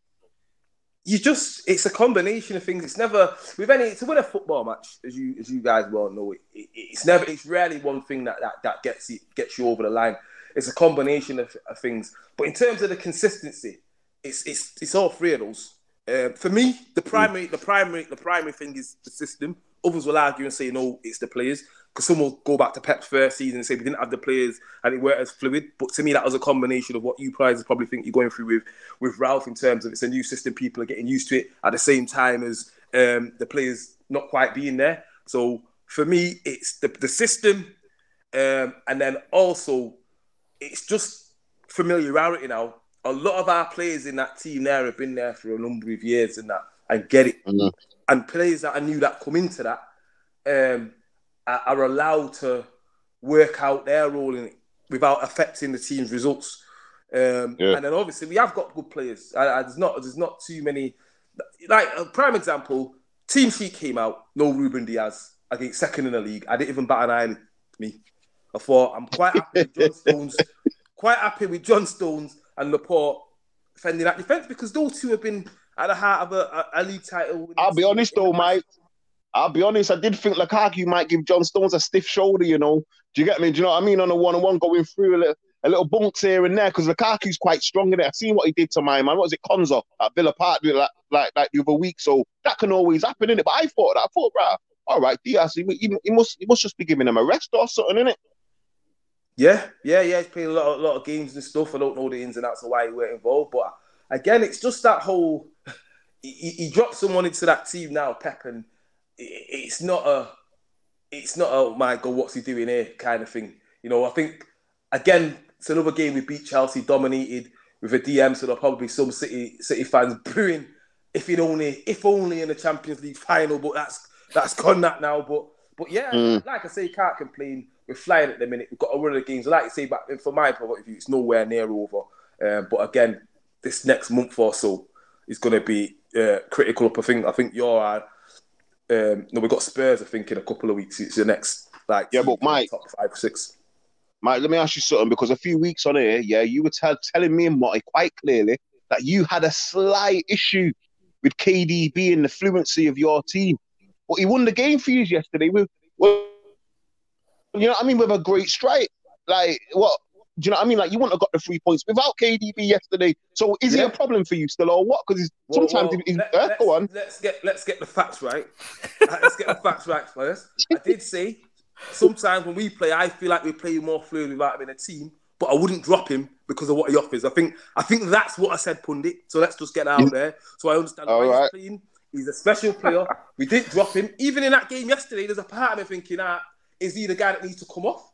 E: You just it's a combination of things. It's never with any to win a football match, as you as you guys well know. It, it, it's never it's rarely one thing that that, that gets it gets you over the line. It's a combination of, of things. But in terms of the consistency, it's it's it's all three of those. Uh, for me, the primary, the primary, the primary thing is the system. Others will argue and say no, it's the players. Because some will go back to Pep's first season and say we didn't have the players and it weren't as fluid. But to me, that was a combination of what you prizes probably think you're going through with with Ralph in terms of it's a new system. People are getting used to it at the same time as um, the players not quite being there. So for me, it's the the system, um, and then also it's just familiarity now a lot of our players in that team there have been there for a number of years and that and get it. And players that I knew that come into that um, are, allowed to work out their role in it without affecting the team's results. Um, yeah. And then obviously we have got good players. I, I, there's not there's not too many. Like a prime example, team sheet came out. No Ruben Dias against second in the league. I didn't even bat an eye. Me, I thought I'm quite happy with John Stones. quite happy with John Stones and Laporte defending that defense because those two have been at the heart of a, a, a league title.
C: I'll be honest though, mate. I'll be honest. I did think Lukaku might give John Stones a stiff shoulder. You know, do you get me? Do you know what I mean? On a one-on-one, going through a little, a little bunks here and there because Lukaku's quite strong in it. I've seen what he did to my man. What was it, Konsa at Villa Park like, like like the other week? So that can always happen in it. But I thought that. I thought, right, all right, Dias, he, he, he, must he must just be giving him a rest or something, in it.
E: Yeah, yeah, yeah. He's playing a lot, a lot of games and stuff. I don't know the ins and outs of why he weren't involved, but again, it's just that whole. He, he dropped someone into that team now, Pep, and it's not a, it's not a oh my god, what's he doing here kind of thing. You know, I think again, it's another game we beat Chelsea, dominated with a DM, so there'll probably be some City City fans brewing. If it only, if only in the Champions League final, but that's that's gone that now. But but yeah, mm. like I say, can't complain we're flying at the minute. We've got a run of the games. Like you say, but from my point of view, it's nowhere near over. Um, but again, this next month or so is going to be uh, critical. I think. I think you're. Uh, um, no, we've got Spurs. I think in a couple of weeks. It's the next like
C: yeah, but Mike,
E: top five or six.
C: Mike, let me ask you something because a few weeks on here, yeah, you were tell, telling me and Motty quite clearly that you had a slight issue with KDB and the fluency of your team. But he won the game for you yesterday with, with you know what I mean? With a great strike. Like, what? Do you know what I mean? Like, you wouldn't have got the three points without KDB yesterday. So, is yeah. he a problem for you still, or what? Because well, sometimes well, he's,
E: let,
C: uh, go on.
E: Let's get let's get the facts right. let's get the facts right first. I did say sometimes when we play, I feel like we play more fluid without him in a team, but I wouldn't drop him because of what he offers. I think I think that's what I said, pundit. So let's just get out there. So I understand
C: All
E: why
C: right.
E: he's playing. He's a special player. we didn't drop him. Even in that game yesterday, there's a part of me thinking, ah, is he the guy that needs to come off?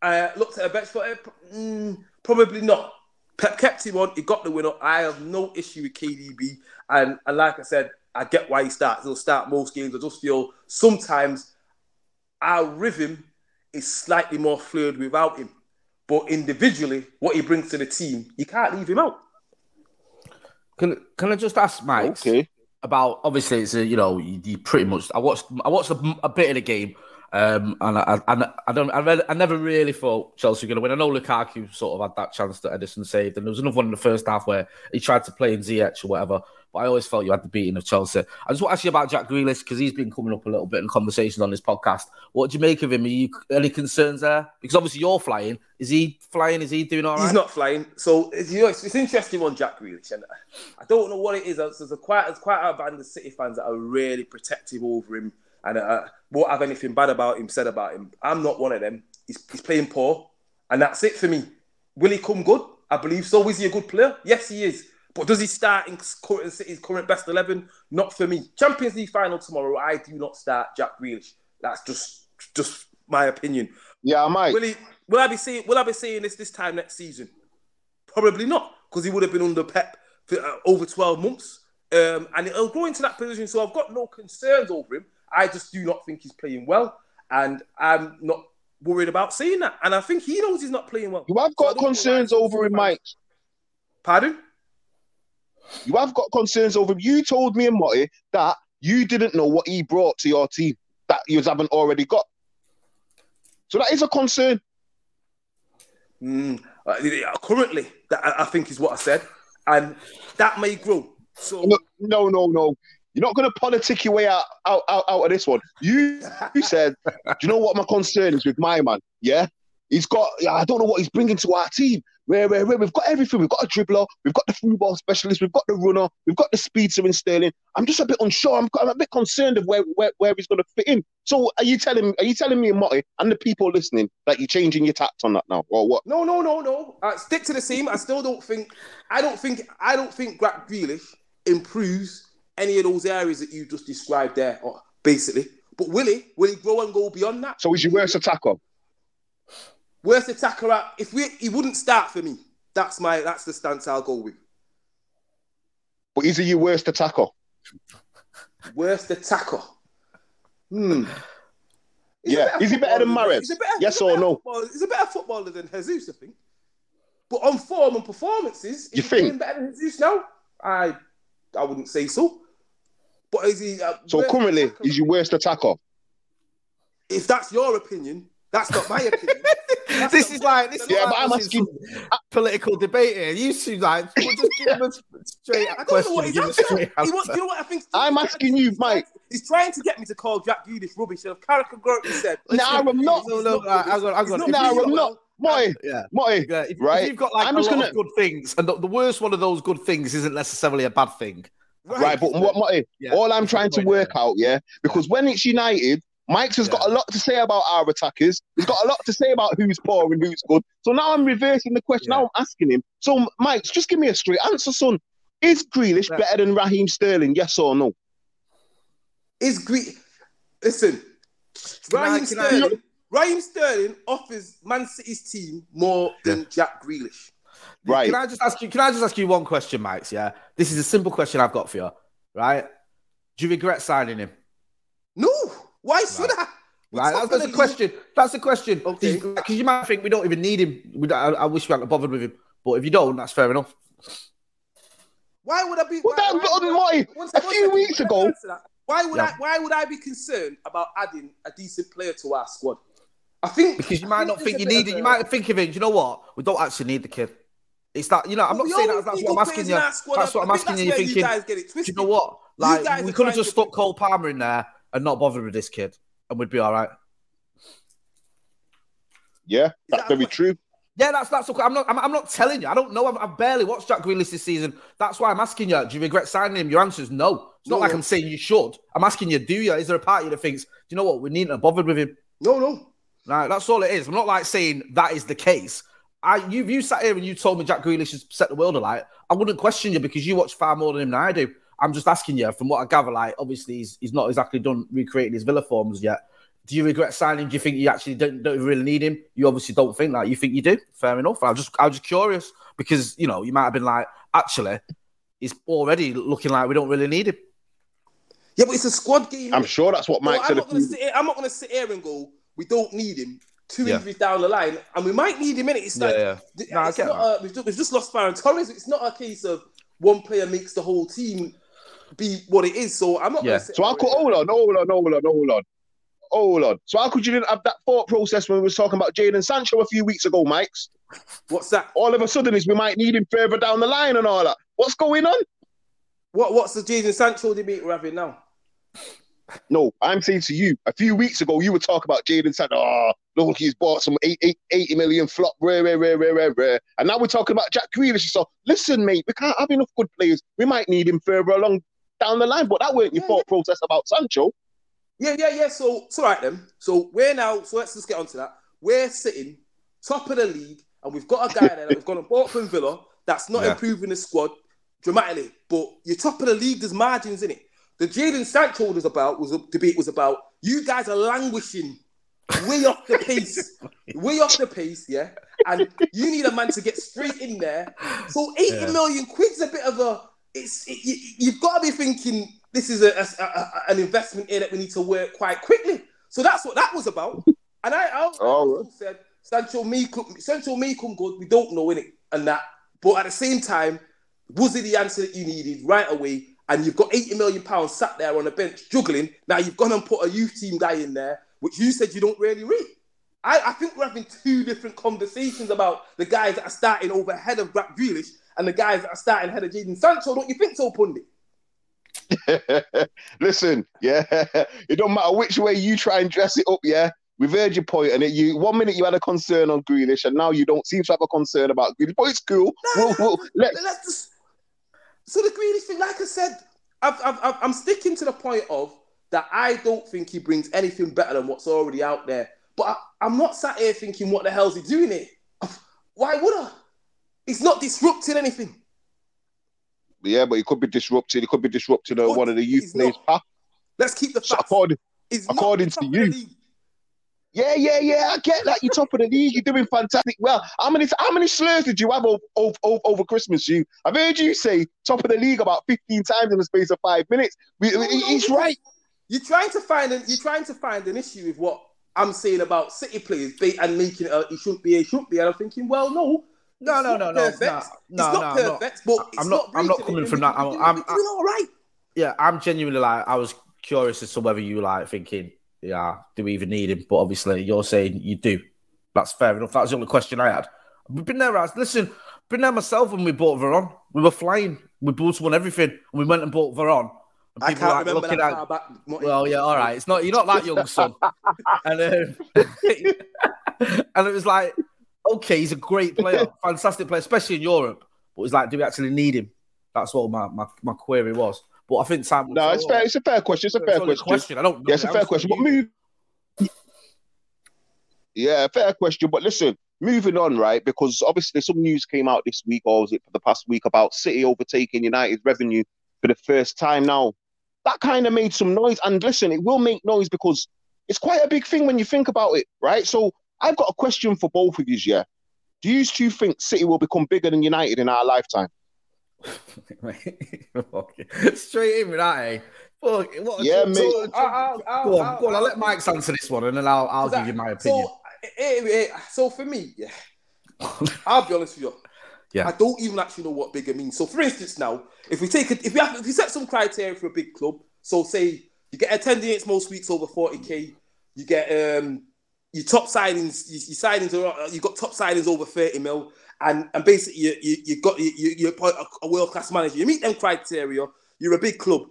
E: I looked at a bench for it. Mm, probably not. Pep kept him on. He got the winner. I have no issue with KDB. And, and like I said, I get why he starts. He'll start most games. I just feel sometimes our rhythm is slightly more fluid without him. But individually, what he brings to the team, you can't leave him out.
D: Can Can I just ask Mike
C: okay.
D: about? Obviously, it's a you know you, you pretty much. I watched I watched a, a bit of the game. Um, and I, I, I don't, I, read, I never really thought Chelsea were going to win. I know Lukaku sort of had that chance that Ederson saved, and there was another one in the first half where he tried to play in Ziyech or whatever. But I always felt you had the beating of Chelsea. I just want to ask you about Jack Grealish because he's been coming up a little bit in conversations on this podcast. What do you make of him? Are you any concerns there? Because obviously you're flying. Is he flying? Is he doing all right?
E: He's not flying. So you know, it's, it's interesting on Jack Grealish, and I don't know what it is. There's a quite, there's quite a band of City fans that are really protective over him and uh, won't have anything bad about him said about him. I'm not one of them. He's, he's playing poor, and that's it for me. Will he come good? I believe so. Is he a good player? Yes, he is. But does he start in current City's current best eleven? Not for me. Champions League final tomorrow. I do not start Jack Grealish. That's just just my opinion.
C: Yeah, I might.
E: Will he? Will I be seeing? Will I be seeing this this time next season? Probably not, because he would have been under Pep for uh, over twelve months, um, and he'll grow into that position. So I've got no concerns over him. I just do not think he's playing well, and I'm not worried about seeing that. And I think he knows he's not playing well.
C: You have got so concerns over him, Mike.
E: Pardon?
C: You have got concerns over him. You told me and Motty that you didn't know what he brought to your team that you haven't already got. So that is a concern.
E: Mm, uh, currently, that I I think is what I said, and that may grow. So
C: No, no, no, no. You're not going to politic your way out, out, out, out of this one. You, you said, do you know what my concern is with my man? Yeah, he's got. I don't know what he's bringing to our team. Where, where, where we've got everything. We've got a dribbler. We've got the through ball specialist. We've got the runner. We've got the speedster in Sterling. I'm just a bit unsure. I'm, I'm a bit concerned of where, where, where he's going to fit in. So are you telling are you telling me, Motty, and the people listening that you're changing your tact on that now, or what?
E: No, no, no, no. Uh, stick to the same. I still don't think. I don't think. I don't think Jack Grealish improves any of those areas that you just described there, or basically. But will he? Will he grow and go beyond that?
C: So he's your worst attacker.
E: Worst attacker. At, if we, he wouldn't start for me. That's my. That's the stance I'll go with.
C: But is he your worst attacker?
E: Worst attacker. Hmm. He's
C: yeah. Is he better than
E: footballer
C: Mahrez?
E: he's a better-
C: Yes or no?
E: footballer- He's a better footballer than Jesus, I think. But on form and performances, is
C: You
E: he
C: think?
E: better than Jesus now? I, I wouldn't say so. But is he? Uh,
C: So
E: worst
C: currently,
E: attacker?
C: he's your worst attacker.
E: if that's your opinion, that's not my opinion. That's
D: this
E: not-
D: is like this is
C: Yeah,
D: like
C: but I'm
D: this
C: asking-
D: some political debate here. You two like well, just give him a straight
E: I don't know what he's
D: give him a
E: after.
D: straight
E: He wants, you know what I think?
C: I'm
E: he's
C: asking you,
E: he's
C: Mike.
E: He's trying to get me to call Jack Grealish rubbish. And categorically said,
C: No, I'm not.
D: No, no, right, I'm gonna- I'm
E: He's
D: gonna-
E: not
C: No, I'm not. Moy,
D: Yeah.
C: Moy,
D: Yeah, if,
C: right?
D: if you've got like
C: I'm
D: a
C: just
D: lot
C: gonna
D: of good things, and the, the worst one of those good things isn't necessarily a bad thing.
C: Right, but what, Moy, eh,
D: Yeah,
C: all I'm trying to work
D: yeah.
C: out, yeah, because when it's United, Mykez has got a lot to say about our attackers. He's got a lot to say about who's poor and who's good. So now I'm reversing the question. Now I'm asking him. So, Mykez, just give me a straight answer, son. Is Grealish
D: Yeah.
C: better than Raheem Sterling? Yes or no?
E: Is Gre- Listen,
D: Can I-
E: Raheem
D: can I-
E: Sterling. Raheem Sterling offers Man City's team more than Jack Grealish.
C: Right.
D: Can I just ask you? Can I just ask you one question, Max? Yeah, this is a simple question I've got for you. Right? Do you regret signing him?
E: No, why should I?
D: Right, that's, that's
E: the
D: a question. That's the question.
E: Okay.
D: Because you might think we don't even need him. We don't- I, I wish we hadn't bothered with him. But if you don't, that's fair enough.
E: Why would I be?
C: Well,
E: why,
C: that-
E: why,
C: Moy,
E: why-
C: a
E: one sec, one
C: few
E: second,
C: weeks ago-
E: Why would
D: Yeah.
E: I? Why would I be concerned about adding a decent player to our squad? I think
D: Because you
E: I
D: might not think you need
E: of
D: it. You might think of it. You know what? We don't actually need the kid. It's that you know. I'm
E: But
D: not saying that. That's what I'm asking you.
E: in our squad.
D: That's what
E: I
D: I'm asking you. You're
E: where you
D: thinking.
E: guys get it
D: Do you
E: twisted.
D: know what? Like
E: guys
D: we could have just stuck Cole Palmer in there and not bothered with this kid, and we'd be all right.
C: Yeah, that's
E: that
C: very
E: what-
C: true.
D: Yeah, that's that's okay. I'm not. I'm, I'm not telling you. I don't know. I've, I've barely watched Jack Grealish this season. That's why I'm asking you. Do you regret signing him? Your answer is no. It's not
E: No.
D: like I'm saying you should. I'm asking you. Do you? Is there a part of you that thinks, do you know what? We need to bothered with him.
E: No, no.
D: Right, that's all it is. I'm not like saying that is the case. I you you sat here and you told me Jack Grealish has set the world alight. I wouldn't question you because you watch far more than him than I do. I'm just asking you from what I gather. Like, obviously, he's, he's not exactly done recreating his Villa forms yet. Do you regret signing? Do you think you actually don't, don't really need him? You obviously don't think that. You think you do. Fair enough. I'm just I was just curious because you know you might have been like, actually, he's already looking like we don't really need him.
E: Yeah, but it's a squad game.
C: I'm sure that's what
E: So
C: Mike
E: I'm
C: said.
E: not going to sit here. I'm not going to sit here and go. We don't need him. Two
D: Yeah.
E: injuries down the line, and we might need him in it. It's like
D: Yeah, yeah.
E: th-
D: No, I
E: it's
D: get
E: not a, we've, just, we've just lost Ferran Torres. It's not a case of one player makes the whole team be what it is. So I'm not.
D: Yeah.
E: Gonna
C: So I
E: here
C: could
E: and-
C: hold on, hold on, hold on, hold on, hold on. So how could you didn't have that thought process when we was talking about Jadon Sancho a few weeks ago, Mykez?
E: What's that?
C: All of a sudden, is we might need him further down the line and all that. What's going on?
E: What What's the Jadon Sancho debate we're having now?
C: No, I'm saying to you, a few weeks ago, you were talking about Jadon Sancho. Oh, look, he's bought some eight, eight, 80 million flop, rare, rare, rare, rare, rare, rare. And now we're talking about Jack Grealish. So listen, mate, we can't have enough good players. We might need him further along down the line. But that weren't your thought process about Sancho.
E: Yeah, yeah, yeah. So it's all right then. So we're now. So let's just get onto that. We're sitting top of the league, and we've got a guy there that we've gone and bought from Villa. That's not
D: Yeah.
E: improving the squad dramatically, but you're top of the league. There's margins in it. The Jadon Sancho was about was a debate was about you guys are languishing way off the pace, way off the pace, yeah. And you need a man to get straight in there. So eighty million
D: Yeah.
E: quid's a bit of a. It's it, you, you've got to be thinking this is a, a- a- an investment here that we need to work quite quickly. So that's what that was about. And I, I oh. also
C: Oh,
E: said Sancho may come, Sancho may come good. We don't know in it and that. But at the same time, Was it the answer that you needed right away? And you've got 80 million pounds sat there on the bench juggling. Now you've gone and put a youth team guy in there, which you said you don't really rate. I, I think we're having two different conversations about the guys that are starting over ahead of Jack Grealish and the guys that are starting ahead of Jadon Sancho. Don't you think so, Pundit?
C: Listen, yeah, it don't matter which way you try and dress it up, yeah. We've heard your point, and it, you one minute you had a concern on Grealish, and now you don't seem to have a concern about Grealish. But it's cool. We'll- we'll- let's-
E: let's just- so the Grealish thing, like I said, I've, I've, I'm sticking to the point of that I don't think he brings anything better than what's already out there. But I, I'm not sat here thinking, what the hell's he doing here? Why would I? He's not disrupting anything.
C: yeah, but he could be disrupting. He could be disrupting uh, one of the youth players'.
E: Let's keep the
C: So according, according to you. Yeah, yeah, yeah. I get that. You're top of the league. You're doing fantastic. Well, how many how many slurs did you have over, over, over Christmas? You, I've heard you say top of the league about 15 times in the space of five minutes. We,
E: No, no,
C: he's right.
E: You're trying to find an, you're trying to find an issue with what I'm saying about City players be- and making it. A, he shouldn't be. He shouldn't be. And I'm thinking, well, no.
D: No,
E: it's
D: no,
E: not
D: no, no,
E: perfect.
D: no,
E: It's not
D: I'm not-
E: perfect, but it's
D: I'm not. I'm not coming from that. I'm. I'm,
E: doing all right.
D: yeah, I'm genuinely like I was curious as to whether you like thinking, yeah, do we even need him? But obviously, you're saying you do. That's fair enough. That was the only question I had. We've been there, Raz. Listen, been there myself when we bought Veron. We were flying. We both won everything, and we went and bought Veron. And
E: I can't
D: like,
E: remember
D: looking
E: that
D: at-
E: back.
D: Well, yeah, all right. It's not. You're not that young, son. and um, and it was like, okay, he's a great player, fantastic player, especially in Europe. But it's like, do we actually need him? That's what my, my, my query was. But I think Sam.
C: No, it's fair. It's a fair question. It's a fair question.
D: question. I don't know
C: Yeah, it's a fair question. But move. Yeah, fair question. But listen, moving on, right? Because obviously some news came out this week, or was it for the past week, about City overtaking United's revenue for the first time now. That kind of made some noise. And listen, it will make noise because it's quite a big thing when you think about it, right? So I've got a question for both of you, yeah. Do you two think City will become bigger than United in our lifetime?
D: Straight in with that, eh? Fuck, what
C: Yeah,
D: talk-
C: mate.
D: talk-
E: I'll- I'll- I'll-
D: go on,
E: I'll-
D: go on. I'll
E: I'll-
D: let Mykez answer this one, and then I'll, I'll give you my opinion.
E: So, eh, eh, so for me, yeah, I'll be honest with you.
D: Yeah.
E: I don't even actually know what bigger means. So, for instance, now if we take it, if we have, if we set some criteria for a big club, so say you get attendance most weeks over forty k, you get um your top signings, your, your signings are you got top signings over thirty mil, and and basically you you, you got you, you you're a, a world class manager. You meet them criteria, you're a big club.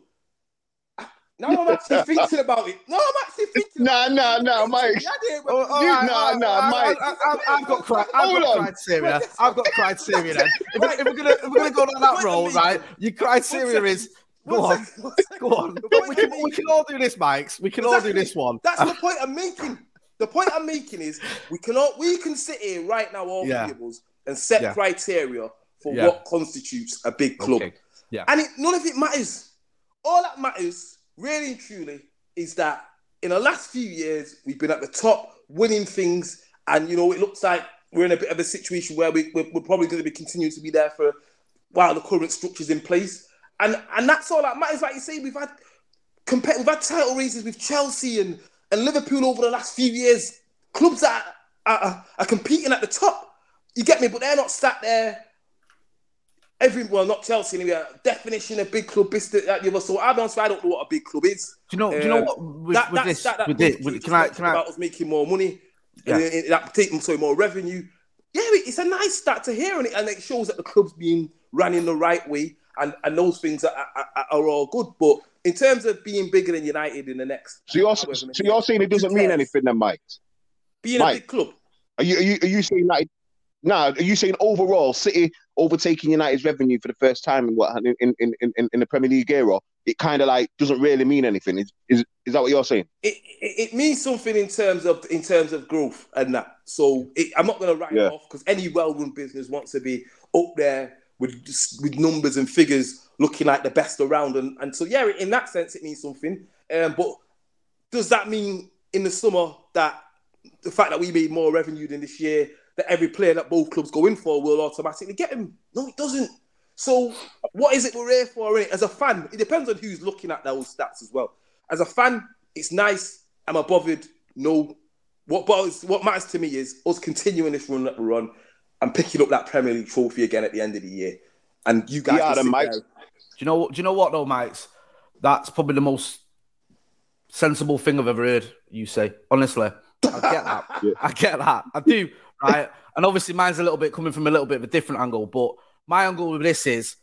E: Now I'm actually thinking about it. No, I'm actually thinking.
C: Nah, nah, nah, Mike.
D: Oh, all
C: You-
D: right,
C: nah, nah, Mike.
D: I, I, I've got, cri- I've
C: Hold
D: got
C: on.
D: criteria. I've got criteria then. If, we- if we're gonna if we're gonna go down that road, right? Your criteria is go on, go on. We can we can all do this, Mykez. We can all do this one.
E: That's the point I'm making. The point I'm making is we can all, we can sit here right now, all
D: Yeah.
E: three of us, and set
D: Yeah.
E: criteria for
D: Yeah.
E: what constitutes a big club.
D: Okay. Yeah.
E: And it, none of it matters. All that matters, really and truly, is that in the last few years we've been at the top, winning things, and you know it looks like we're in a bit of a situation where we, we're, we're probably going to be continuing to be there for while the current structure's in place. And and that's all that matters. Like you say, we've had compare, we've had title races with Chelsea and, and Liverpool over the last few years. Clubs that are, are, are competing at the top. You get me? But they're not sat there. Every well, not Chelsea anyway. Definition of big club, this, that, that, the other. So I'll be honest, I don't know what a big club is.
D: Do you know? do you know
E: Um,
D: what? With,
E: that,
D: with
E: that,
D: this,
E: that, that
D: with
E: Pundit
D: this, with, can I?
E: mentioned
D: Can I?
E: about us making more money?
D: Yeah.
E: and it- that taking sorry more revenue. Yeah, it's a nice start to hear, and it, and it shows that the club's being run in the right way, and, and those things are, are, are- are all good. But in terms of being bigger than United in the next,
C: So you're
E: however
C: so
E: many
C: you're saying it doesn't mean anything then, Mike?
E: being
C: Mike.
E: a big club.
C: Are you are you, are you saying that? Nah, are you saying overall City overtaking United's revenue for the first time in what in in, in, in, in the Premier League era? It kind of like doesn't really mean anything. Is, is is that what you're saying?
E: it, it, it means something in terms of in terms of growth and that. So it, I'm not going to write
C: Yeah.
E: it off because any well-run business wants to be up there with with numbers and figures looking like the best around. And, and so yeah, in that sense, it means something. Um, but does that mean in the summer that the fact that we made more revenue than this year, that every player that both clubs go in for will automatically get him? No, it doesn't. So what is it we're here for? innit? As a fan, it depends on who's looking at those stats as well. As a fan, it's nice. Am I bothered? No. What bothers, what matters to me is us continuing this run that we're on and picking up that Premier League trophy again at the end of the year. and you guys.
C: Yeah,
E: can
C: the
E: sit
C: mics.
E: there-
D: Do you know? What do you know what though, Mykez? That's probably the most sensible thing I've ever heard you say. Honestly, I get that. I get that. I do. Right, and obviously mine's a little bit coming from a little bit of a different angle. But my angle with this is,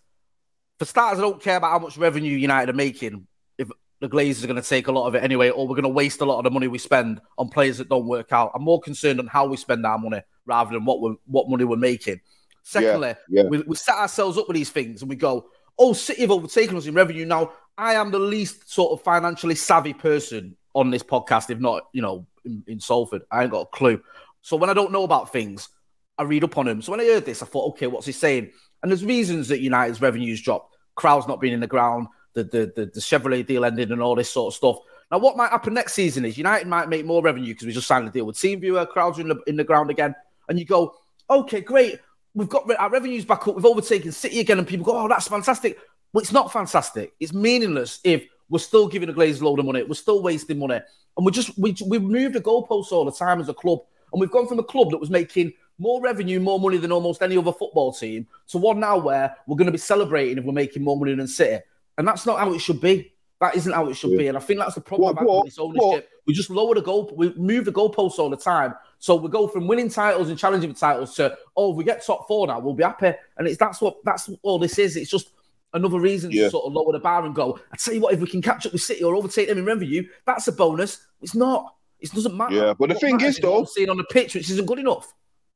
D: for starters, I don't care about how much revenue United are making. If the Glazers are going to take a lot of it anyway, or we're going to waste a lot of the money we spend on players that don't work out. I'm more concerned on how we spend our money rather than what we what money we're making. Secondly,
C: yeah.
D: We, we set ourselves up with these things and we go, oh, City have overtaken us in revenue. Now, I am the least sort of financially savvy person on this podcast, if not, you know, in, in Salford. I ain't got a clue. So when I don't know about things, I read up on them. So when I heard this, I thought, okay, what's he saying? And there's reasons that United's revenues dropped. Crowds not being in the ground, the, the, the, the Chevrolet deal ended and all this sort of stuff. Now, what might happen next season is United might make more revenue because we just signed a deal with TeamViewer, crowds in the, in the ground again. And you go, okay, great. We've got our revenues back up. We've overtaken City again. And people go, oh, that's fantastic. Well, it's not fantastic. It's meaningless if we're still giving the Glazers load of money. We're still wasting money. And we just, we, we've moved the goalposts all the time as a club. And we've gone from a club that was making more revenue, more money than almost any other football team to one now where we're going to be celebrating if we're making more money than City. And that's not how it should be. That isn't how it should be. And I think that's the problem
C: What-
D: about
C: what-
D: this ownership. We just lower the goal, we move the goalposts all the time. So we go from winning titles and challenging for titles to, oh, if we get top four now, we'll be happy. And it's that's what that's all this is. It's just another reason
C: Yeah.
D: to sort of lower the bar and go, I tell you what, if we can catch up with City or overtake them in revenue, that's a bonus. It's not. It doesn't matter.
C: Yeah, but the
D: What
C: thing is, though-
D: seeing on the pitch, which isn't good enough.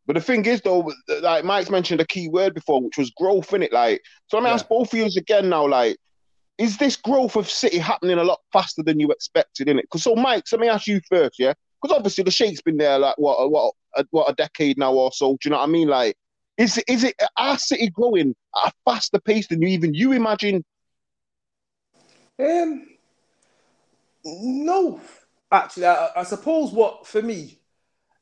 C: But the thing is, though, like Mike's mentioned a key word before, which was growth, in it. Like, so let me
D: Yeah.
C: ask both of you again now. Like, is this growth of City happening a lot faster than you expected, in it? Because so, Mike, so let me ask you first, yeah. Because obviously the Sheikh's been there like what, a- what, a, what a decade now or so. Do you know what I mean? Like, is it is it our City growing at a faster pace than you even you imagine?
E: Um, no, actually, I, I suppose what for me,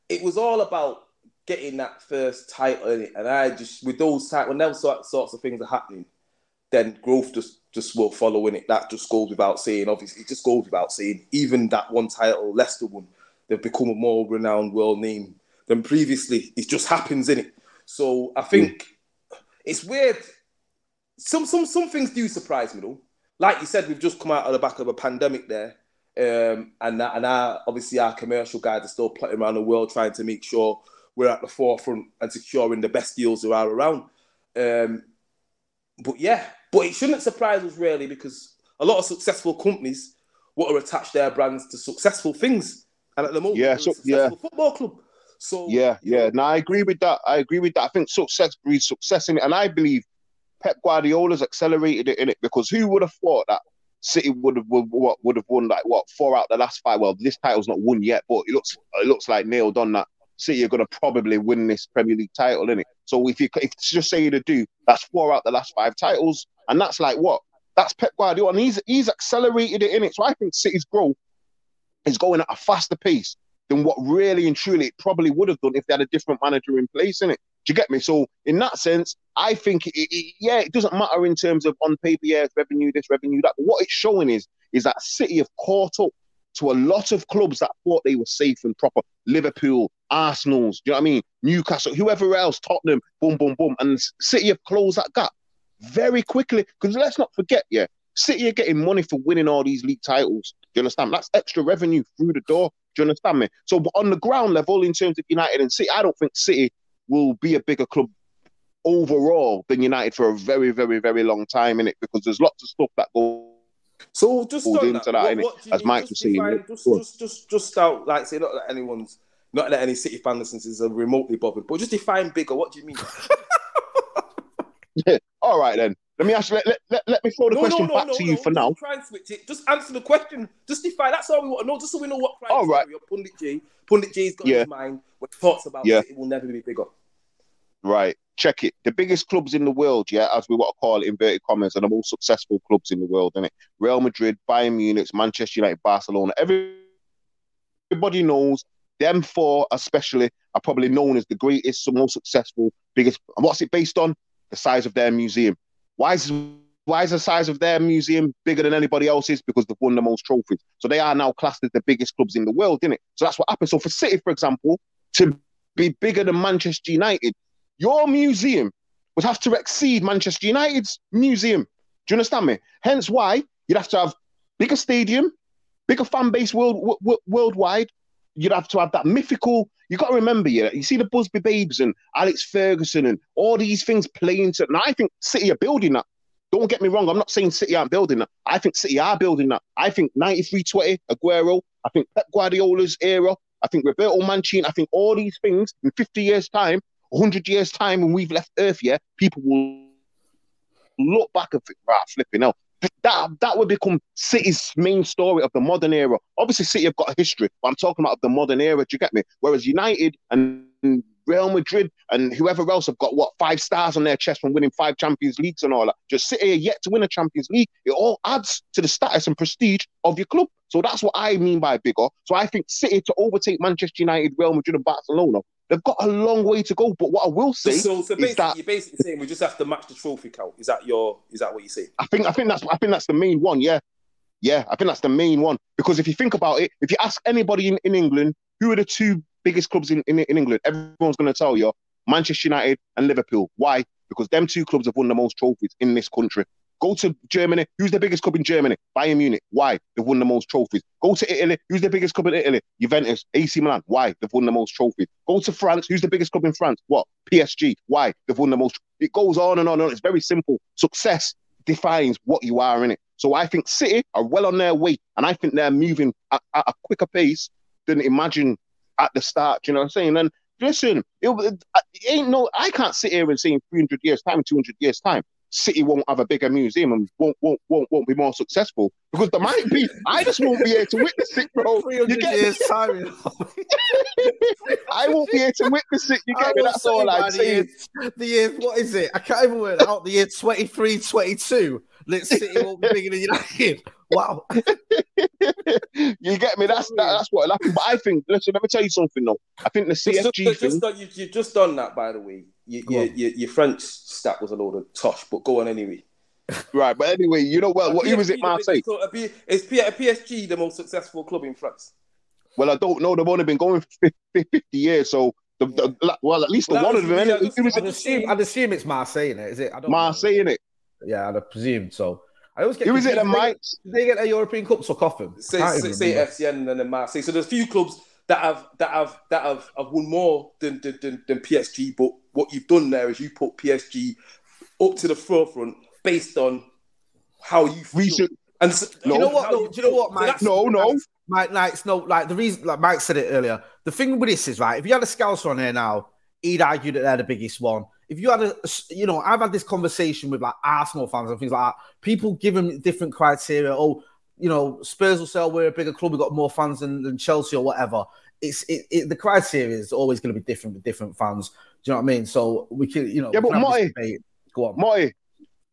E: it was all about getting that first title in it, and I just with those type when those sorts of things are happening, then growth just just will follow in it. That just goes without saying. Obviously, it just goes without saying. Even that one title, Leicester one, they've become a more renowned world name than previously. It just happens in it. So I think it's weird. Some some some things do surprise me though. Like you said, we've just come out of the back of a pandemic there, um, and that, and our obviously our commercial guys are still plotting around the world trying to make sure we're at the forefront and securing the best deals there are around. Um, but yeah, but it shouldn't surprise us really because a lot of successful companies want to attach their brands to successful things, and at the moment,
C: Yeah, so-
E: successful football club. So
C: Yeah, yeah. Now I agree with that. I agree with that. I think success breeds success in it, and I believe Pep Guardiola's accelerated it in it because who would have thought that City would have what would have won like what four out the last five? Well, this title's not won yet, but it looks it looks like nailed on that City are going to probably win this Premier League title in it. So if you if it's just say to do, that's four out the last five titles, and that's like what that's Pep Guardiola, and he's he's accelerated it in it. So I think City's growth is going at a faster pace than what really and truly it probably would have done if they had a different manager in place in it. Do you get me? So in that sense, I think it, it, yeah, it doesn't matter in terms of on paper, yeah, revenue, this revenue, that. But what it's showing is is that City have caught up to a lot of clubs that thought they were safe and proper. Liverpool, Arsenal's, do you know what I mean? Newcastle, whoever else, Tottenham, boom, boom, boom. And City have closed that gap very quickly. Because let's not forget, yeah, City are getting money for winning all these league titles. Do you understand? That's extra revenue through the door. Do you understand me? So but on the ground level, in terms of United and City, I don't think City will be a bigger club overall than United for a very, very, very long time in it because there's lots of stuff that goes
E: So just on
C: into
E: that,
C: that,
E: what,
C: innit?
E: what
C: As? Mike was saying,
E: just, just, just, just out, like say, not that anyone's, not that any City fan listens is remotely bothered, but just define bigger. What do you mean?
C: All right then. Let me ask. Let, let, let, let me throw the question back to you for now.
E: Try and switch it. Just answer the question. Just define. That's all we want to know. Just so we know what
C: All right.
E: criteria Pundit Jay, Pundit Jay's got in
C: Yeah.
E: his mind when he talks about
C: Yeah.
E: City will never be bigger.
C: Right. Check it. The biggest clubs in the world, yeah, as we want to call it, inverted commas, are the most successful clubs in the world, innit? Real Madrid, Bayern Munich, Manchester United, Barcelona. Everybody knows them four, especially, are probably known as the greatest, most successful, biggest. And what's it based on? The size of their museum. Why is why is the size of their museum bigger than anybody else's? Because they've won the most trophies. So they are now classed as the biggest clubs in the world, isn't it? So that's what happens. So for City, for example, to be bigger than Manchester United, your museum would have to exceed Manchester United's museum. Do you understand me? Hence why you'd have to have bigger stadium, bigger fan base world, w- worldwide. You'd have to have that mythical. You got to remember, yeah, you see the Busby Babes and Alex Ferguson and all these things playing to. And I think City are building that. Don't get me wrong. I'm not saying City aren't building that. I think City are building that. I think 93-20, Aguero. I think Pep Guardiola's era. I think Roberto Mancini. I think all these things in 50 years' time, 100 years' time, when we've left Earth, yeah, people will look back and think, right, flipping hell. That that would become City's main story of the modern era. Obviously, City have got a history, but I'm talking about the modern era. Do you get me? Whereas United and Real Madrid and whoever else have got what five stars on their chest from winning five Champions Leagues and all that. Just City are yet to win a Champions League. It all adds to the status and prestige of your club. So that's what I mean by bigger. So I think City to overtake Manchester United, Real Madrid, and Barcelona, they've got a long way to go. But what I will say
E: So, so
C: is that
E: you're basically saying we just have to match the trophy count. Is that your? Is that what you say?
C: I think I think that's I think that's the main one. Yeah, yeah. I think that's the main one because if you think about it, if you ask anybody in, in England who are the two biggest clubs in, in, in England, everyone's going to tell you Manchester United and Liverpool. Why? Because them two clubs have won the most trophies in this country. Go to Germany. Who's the biggest club in Germany? Bayern Munich. Why? They've won the most trophies. Go to Italy. Who's the biggest club in Italy? Juventus. AC Milan. Why? They've won the most trophies. Go to France. Who's the biggest club in France? What? PSG. Why? They've won the most. It goes on and on and on. It's very simple. Success defines what you are in it. So I think City are well on their way, and I think they're moving at, at a quicker pace than imagine at the start. You know what I'm saying? And listen, it, it ain't no. I can't sit here and say in 300 years time, 200 years time, City won't have a bigger museum and won't won't won't, won't be more successful because there might be. I just won't be here to witness it, bro.
D: 300
C: get
D: years time.
C: I won't be here to witness it. You get me? That's all I'm
D: the
C: saying.
D: the year, what is it? I can't even work out. The year 23, 22. Let's City won't be bigger than United. Wow.
C: you get me? That's that, that's what happened. But I think, listen, let me tell you something though. I think the
E: Just,
C: CFG
E: just,
C: thing.
E: just done, you, you've just done that, by the way. You,
C: Go
E: you, you, your French stat was a load of tosh, but go on anyway.
C: Right, but anyway, you know well, uh, what? Who was it?
E: PSG, the
C: Marseille.
E: biggest club- a P- Is P- uh, PSG the most successful club in France?
C: Well, I don't know. They've only been going for 50, 50 years, so the, the, well, at least the
E: Well, that
C: one of them.
E: yeah,
C: innit?
E: just-
C: Who was
D: I'd assume, I'd assume it's Marseille, innit? Is it? I don't know.
C: Marseille, innit?
D: Yeah, I'd have presumed so. I always get
C: Who is it?
D: confused.
C: The
D: Did they- Did they get a European Cup So off them?
E: Say,
D: Can't
E: say, say. FCN and then Marseille. So there's a few clubs that have that have that have, have won more than, than, than, than PSG. But what you've done there is you put PSG up to the forefront based on how you feel.
C: Recent-
E: And so,
D: Do you know what?
E: how
D: Though, do you know what, Mike?
E: that's-
C: No, no.
D: Mike Knights, no, like the reason, like Mike said it earlier. The thing with this is right. If you had a Scouser on here now, he'd argue that they're the biggest one. If you had a, you know, I've had this conversation with like Arsenal fans and things like that. People give them different criteria. Oh, you know, Spurs will say oh, we're a bigger club, we've got more fans than, than Chelsea or whatever. It's it, it, the criteria is always going to be different with different fans. Do you know what I mean? So we can, you know,
C: Yeah, but
D: can have this Motty- go on.
C: Motty,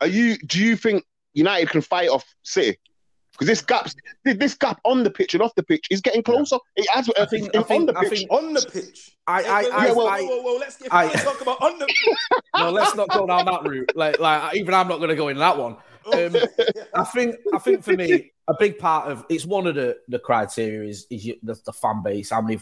C: are you? Do you think United can fight off City? Because this gap, this gap on the pitch and off the pitch is getting closer. It has.
D: I think- I think-
C: on the
D: I
C: pitch.
E: on the pitch.
D: I, I, I,
C: Yeah, well-
D: I,
E: whoa, whoa, let's get
D: I-
E: let's talk about on the
D: no, let's not go down that route. Like, like even I'm not going to go in that one. Um, I think, I think for me, a big part of it's one of the the criteria is is you, the, the fan base. How many,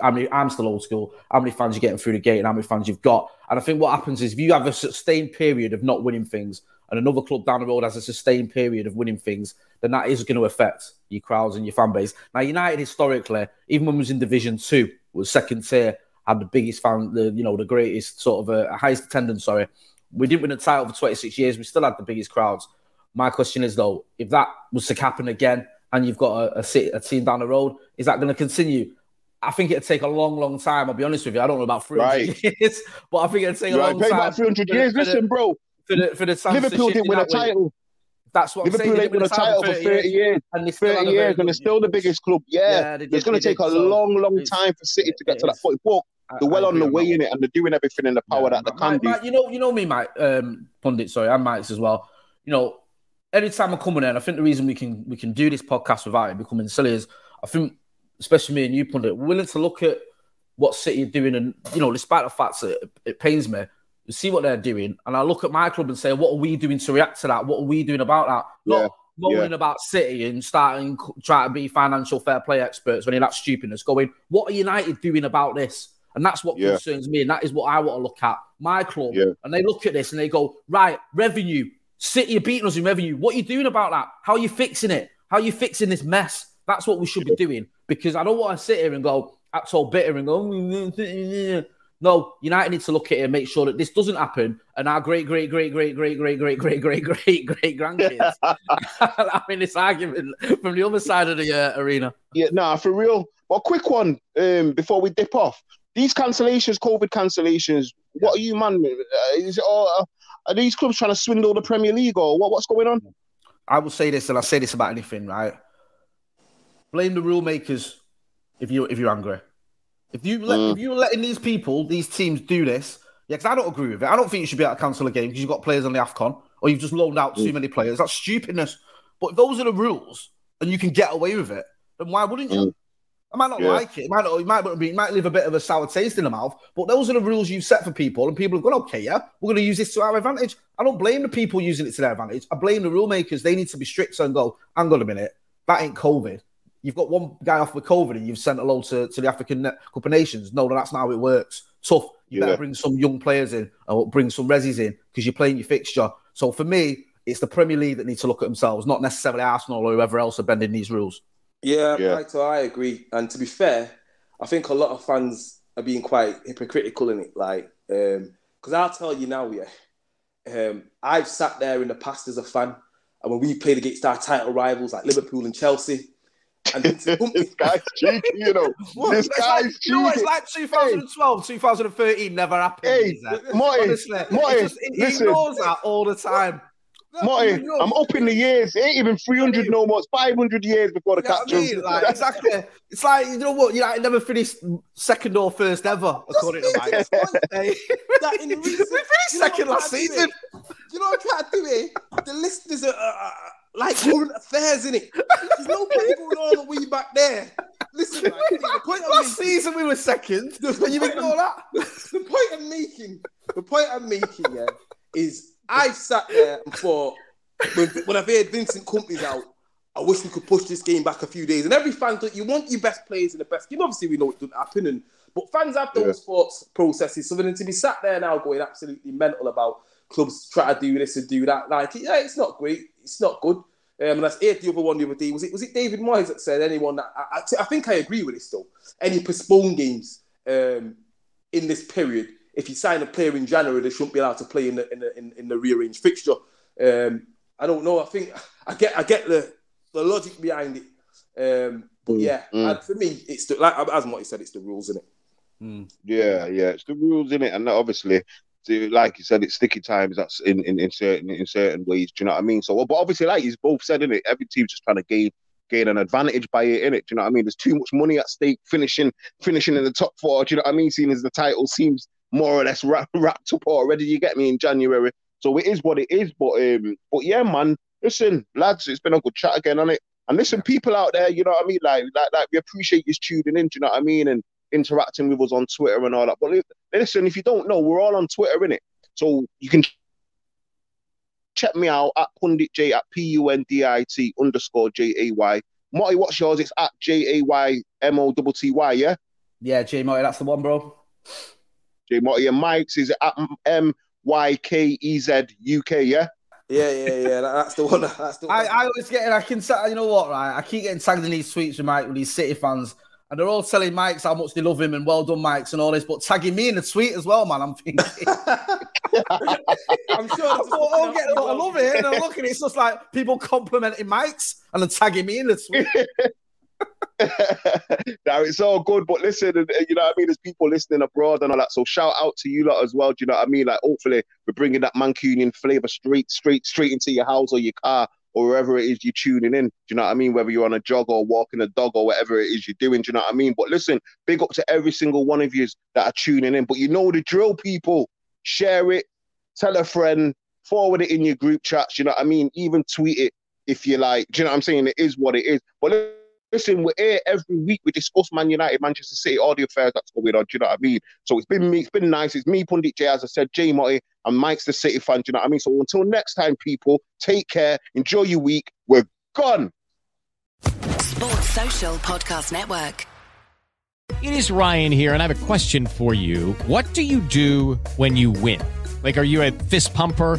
D: how many? I'm still old school. How many fans you're getting through the gate, and how many fans you've got. And I think what happens is if you have a sustained period of not winning things, and another club down the road has a sustained period of winning things, then that is going to affect your crowds and your fan base. Now, United historically, even when we was in Division Two, was second tier, had the biggest fan, the you know the greatest sort of uh, highest attendance. Sorry, we didn't win a title for 26 years. We still had the biggest crowds. My question is though, if that was to happen again, and you've got a, a, a team down the road, is that going to continue? I think it'd take a long, long time. I'll be honest with you. I don't know about 300
C: Right.
D: years, but I think it'd take a
C: Right,
D: long
C: pay
D: time.
C: about 300 years. Listen, bro.
D: For the for the
C: Liverpool didn't win a title.
D: That's what I'm
C: Liverpool
D: saying.
C: ain't won a title for 30 years.
D: and they still
C: 30 years, and they're still the biggest club. Yeah,
D: Yeah,
C: it's going to take a
D: so
C: long, long time for City to get to that point. But they're well on the way in it, and they're doing everything in the power that they can do.
D: You know, you know me, Mike, um, pundit. Sorry, I'm Mike's as well. You know, anytime I come in, and I think the reason we can we can do this podcast without it becoming silly is, I think, especially me and you, pundit, we're willing to look at what City are doing, and you know, despite the fact that it, it pains me, see what they're doing, and I look at my club and say, what are we doing to react to that? What are we doing about that? Not
C: Yeah,
D: moaning
C: yeah.
D: about City and starting trying to be financial fair play experts when you're that stupidness. Going, what are United doing about this? And that's what
C: Yeah.
D: concerns me. And that is what I want to look at. My club.
C: Yeah.
D: And they look at this and they go, right, revenue. City are beating us in revenue. What are you doing about that? How are you fixing it? How are you fixing this mess? That's what we should be doing. Because I don't want to sit here and go, act all bitter and go, "Mm, no, United need to look at it and make sure that this doesn't happen. And our great, great, great, great, great, great, great, great, great, great, great grandkids having this argument from the other side of the uh, arena.
C: Yeah, nah, for real. Well, quick one um, before we dip off. These cancellations, COVID cancellations, what are you, man? Uh, is it all, uh, are these clubs trying to swindle the Premier League or what, what's going on?
D: I will say this, and I say this about anything, right? Blame the rule makers if you if you're angry. If you let,
C: Mm.
D: if you're letting these people, these teams do this, yeah, because I don't agree with it. I don't think you should be able to cancel a game because you've got players on the Afcon or you've just loaned out
C: Mm.
D: too many players. That's stupidness. But if those are the rules and you can get away with it, then why wouldn't you? I might not
C: Mm. Yeah.
D: like it. It might not. It might be. It might leave a bit of a sour taste in the mouth. But those are the rules you've set for people, and people have gone, okay, yeah, we're going to use this to our advantage. I don't blame the people using it to their advantage. I blame the rule makers. They need to be stricter and go. Hang on a minute, that ain't COVID. You've got one guy off with COVID, and you've sent a load to, to the African Cup of Nations. No, no, that's not how it works. Tough. You
C: Yeah.
D: better bring some young players in, or bring some resis in because you're playing your fixture. So for me, it's the Premier League that needs to look at themselves, not necessarily Arsenal or whoever else are bending these rules.
E: Yeah,
C: Yeah.
E: I, so I agree. And to be fair, I think a lot of fans are being quite hypocritical in it. Like, because I'll tell you now, yeah, um, I've sat there in the past as a fan, and when we played against our title rivals like Liverpool and Chelsea, and
C: this guy's cheeky, you know. This
D: It's
C: guy's
D: like, you know
C: cheeky.
D: it's like 2012, 2013 never happened.
C: Hey,
D: is that?
C: Motty,
D: Honestly,
C: Motty,
D: it just, it
C: listen.
D: ignores that all the time.
C: Motty,
D: you know-
C: I'm up in the years. It ain't even 300 no more. It's 500 years before the
D: You know I mean? Like, exactly. It's like, you know what? You know, it never finished second or first ever, according to Mike. Hey,
E: that in recent,
D: we finished second last season.
E: You know what I'm trying to do here? The listeners are uh, like current affairs in it. There's no point going on a wee back there. Listen, man, the point
D: Last
E: making,
D: season we were second,
E: The
D: and you
E: point
D: ignore that.
E: the point I'm making, the point I'm making, yeah, is I've sat there and thought when, when I've heard Vincent Kompany's out, I wish we could push this game back a few days. And every fan thought you want your best players in the best game. Obviously, we know it doesn't happen, and but fans have those thoughts processes. So then to be sat there now going absolutely mental about clubs try to do this and do that, like yeah, it's not great, it's not good. Um, and that's it. The other one the other day was it was it David Moyes that said anyone that I, I, I think I agree with this though. Any postponed games um, in this period, if you sign a player in January, they shouldn't be allowed to play in the in the, in, in the rearranged fixture. Um, I don't know. I think I get I get the the logic behind it. Um, but yeah,
C: mm.
E: and for me, it's the, like as Motty said, it's the rules in it.
C: Yeah, yeah, it's the rules in it, and obviously, so, like you said, it's sticky times. That's in, in, in certain in certain ways. Do you know what I mean? So, but obviously, like you both said in it, every team's just trying to gain gain an advantage by it in it. Do you know what I mean? There's too much money at stake. Finishing finishing in the top four. Do you know what I mean? Seeing as the title seems more or less wrap, wrapped up already. You get me in January. So it is what it is. But um, but yeah, man. Listen, lads, it's been a good chat again on it. And listen, people out there, you know what I mean? Like, like, like we appreciate you tuning in. Do you know what I mean? And interacting with us on Twitter and all that. But listen, if you don't know, we're all on Twitter, innit? So you can check me out at Pundit Jay at P U N D I T underscore J A Y. Motty, what's yours? It's at J A Y M O T T Y, yeah?
D: Yeah, Jay Motty, that's the one, bro.
C: Jay Motty and Mykez is at M Y K E Z U K, yeah?
E: Yeah, yeah, yeah. that's the one. That's the one.
D: I, I always get, I can, sa- you know what, right? I keep getting tagged in these tweets with Mike with these City fans, and they're all telling Mykez how much they love him and well done, Mykez and all this, but tagging me in the tweet as well, man. I'm thinking,
E: I'm sure.
D: I thought, oh, get I love it, and I'm looking, it's just like people complimenting Mykez and then tagging me in the tweet.
C: now it's all good, but listen, uh, you know what I mean? There's people listening abroad and all that. So shout out to you lot as well. Do you know what I mean? Like hopefully we're bringing that Mancunian flavor straight, straight, straight into your house or your car or wherever it is you're tuning in. Do you know what I mean? Whether you're on a jog or walking a dog or whatever it is you're doing. Do you know what I mean? But listen, big up to every single one of you that are tuning in. But you know the drill, people. Share it, tell a friend, forward it in your group chats. You know what I mean? Even tweet it if you like. Do you know what I'm saying? It is what it is. But listen, we're here every week. We discuss Man United, Manchester City, all the affairs that's going on. Do you know what I mean? So it's been me, it's been nice. It's me, Pundit Jay, as I said, Jay Motty, and Mykez the City fan. Do you know what I mean? So until next time, people, take care, enjoy your week. We're gone.
F: Sports Social Podcast Network.
G: It is Ryan here, and I have a question for you. What do you do when you win? Like, are you a fist pumper?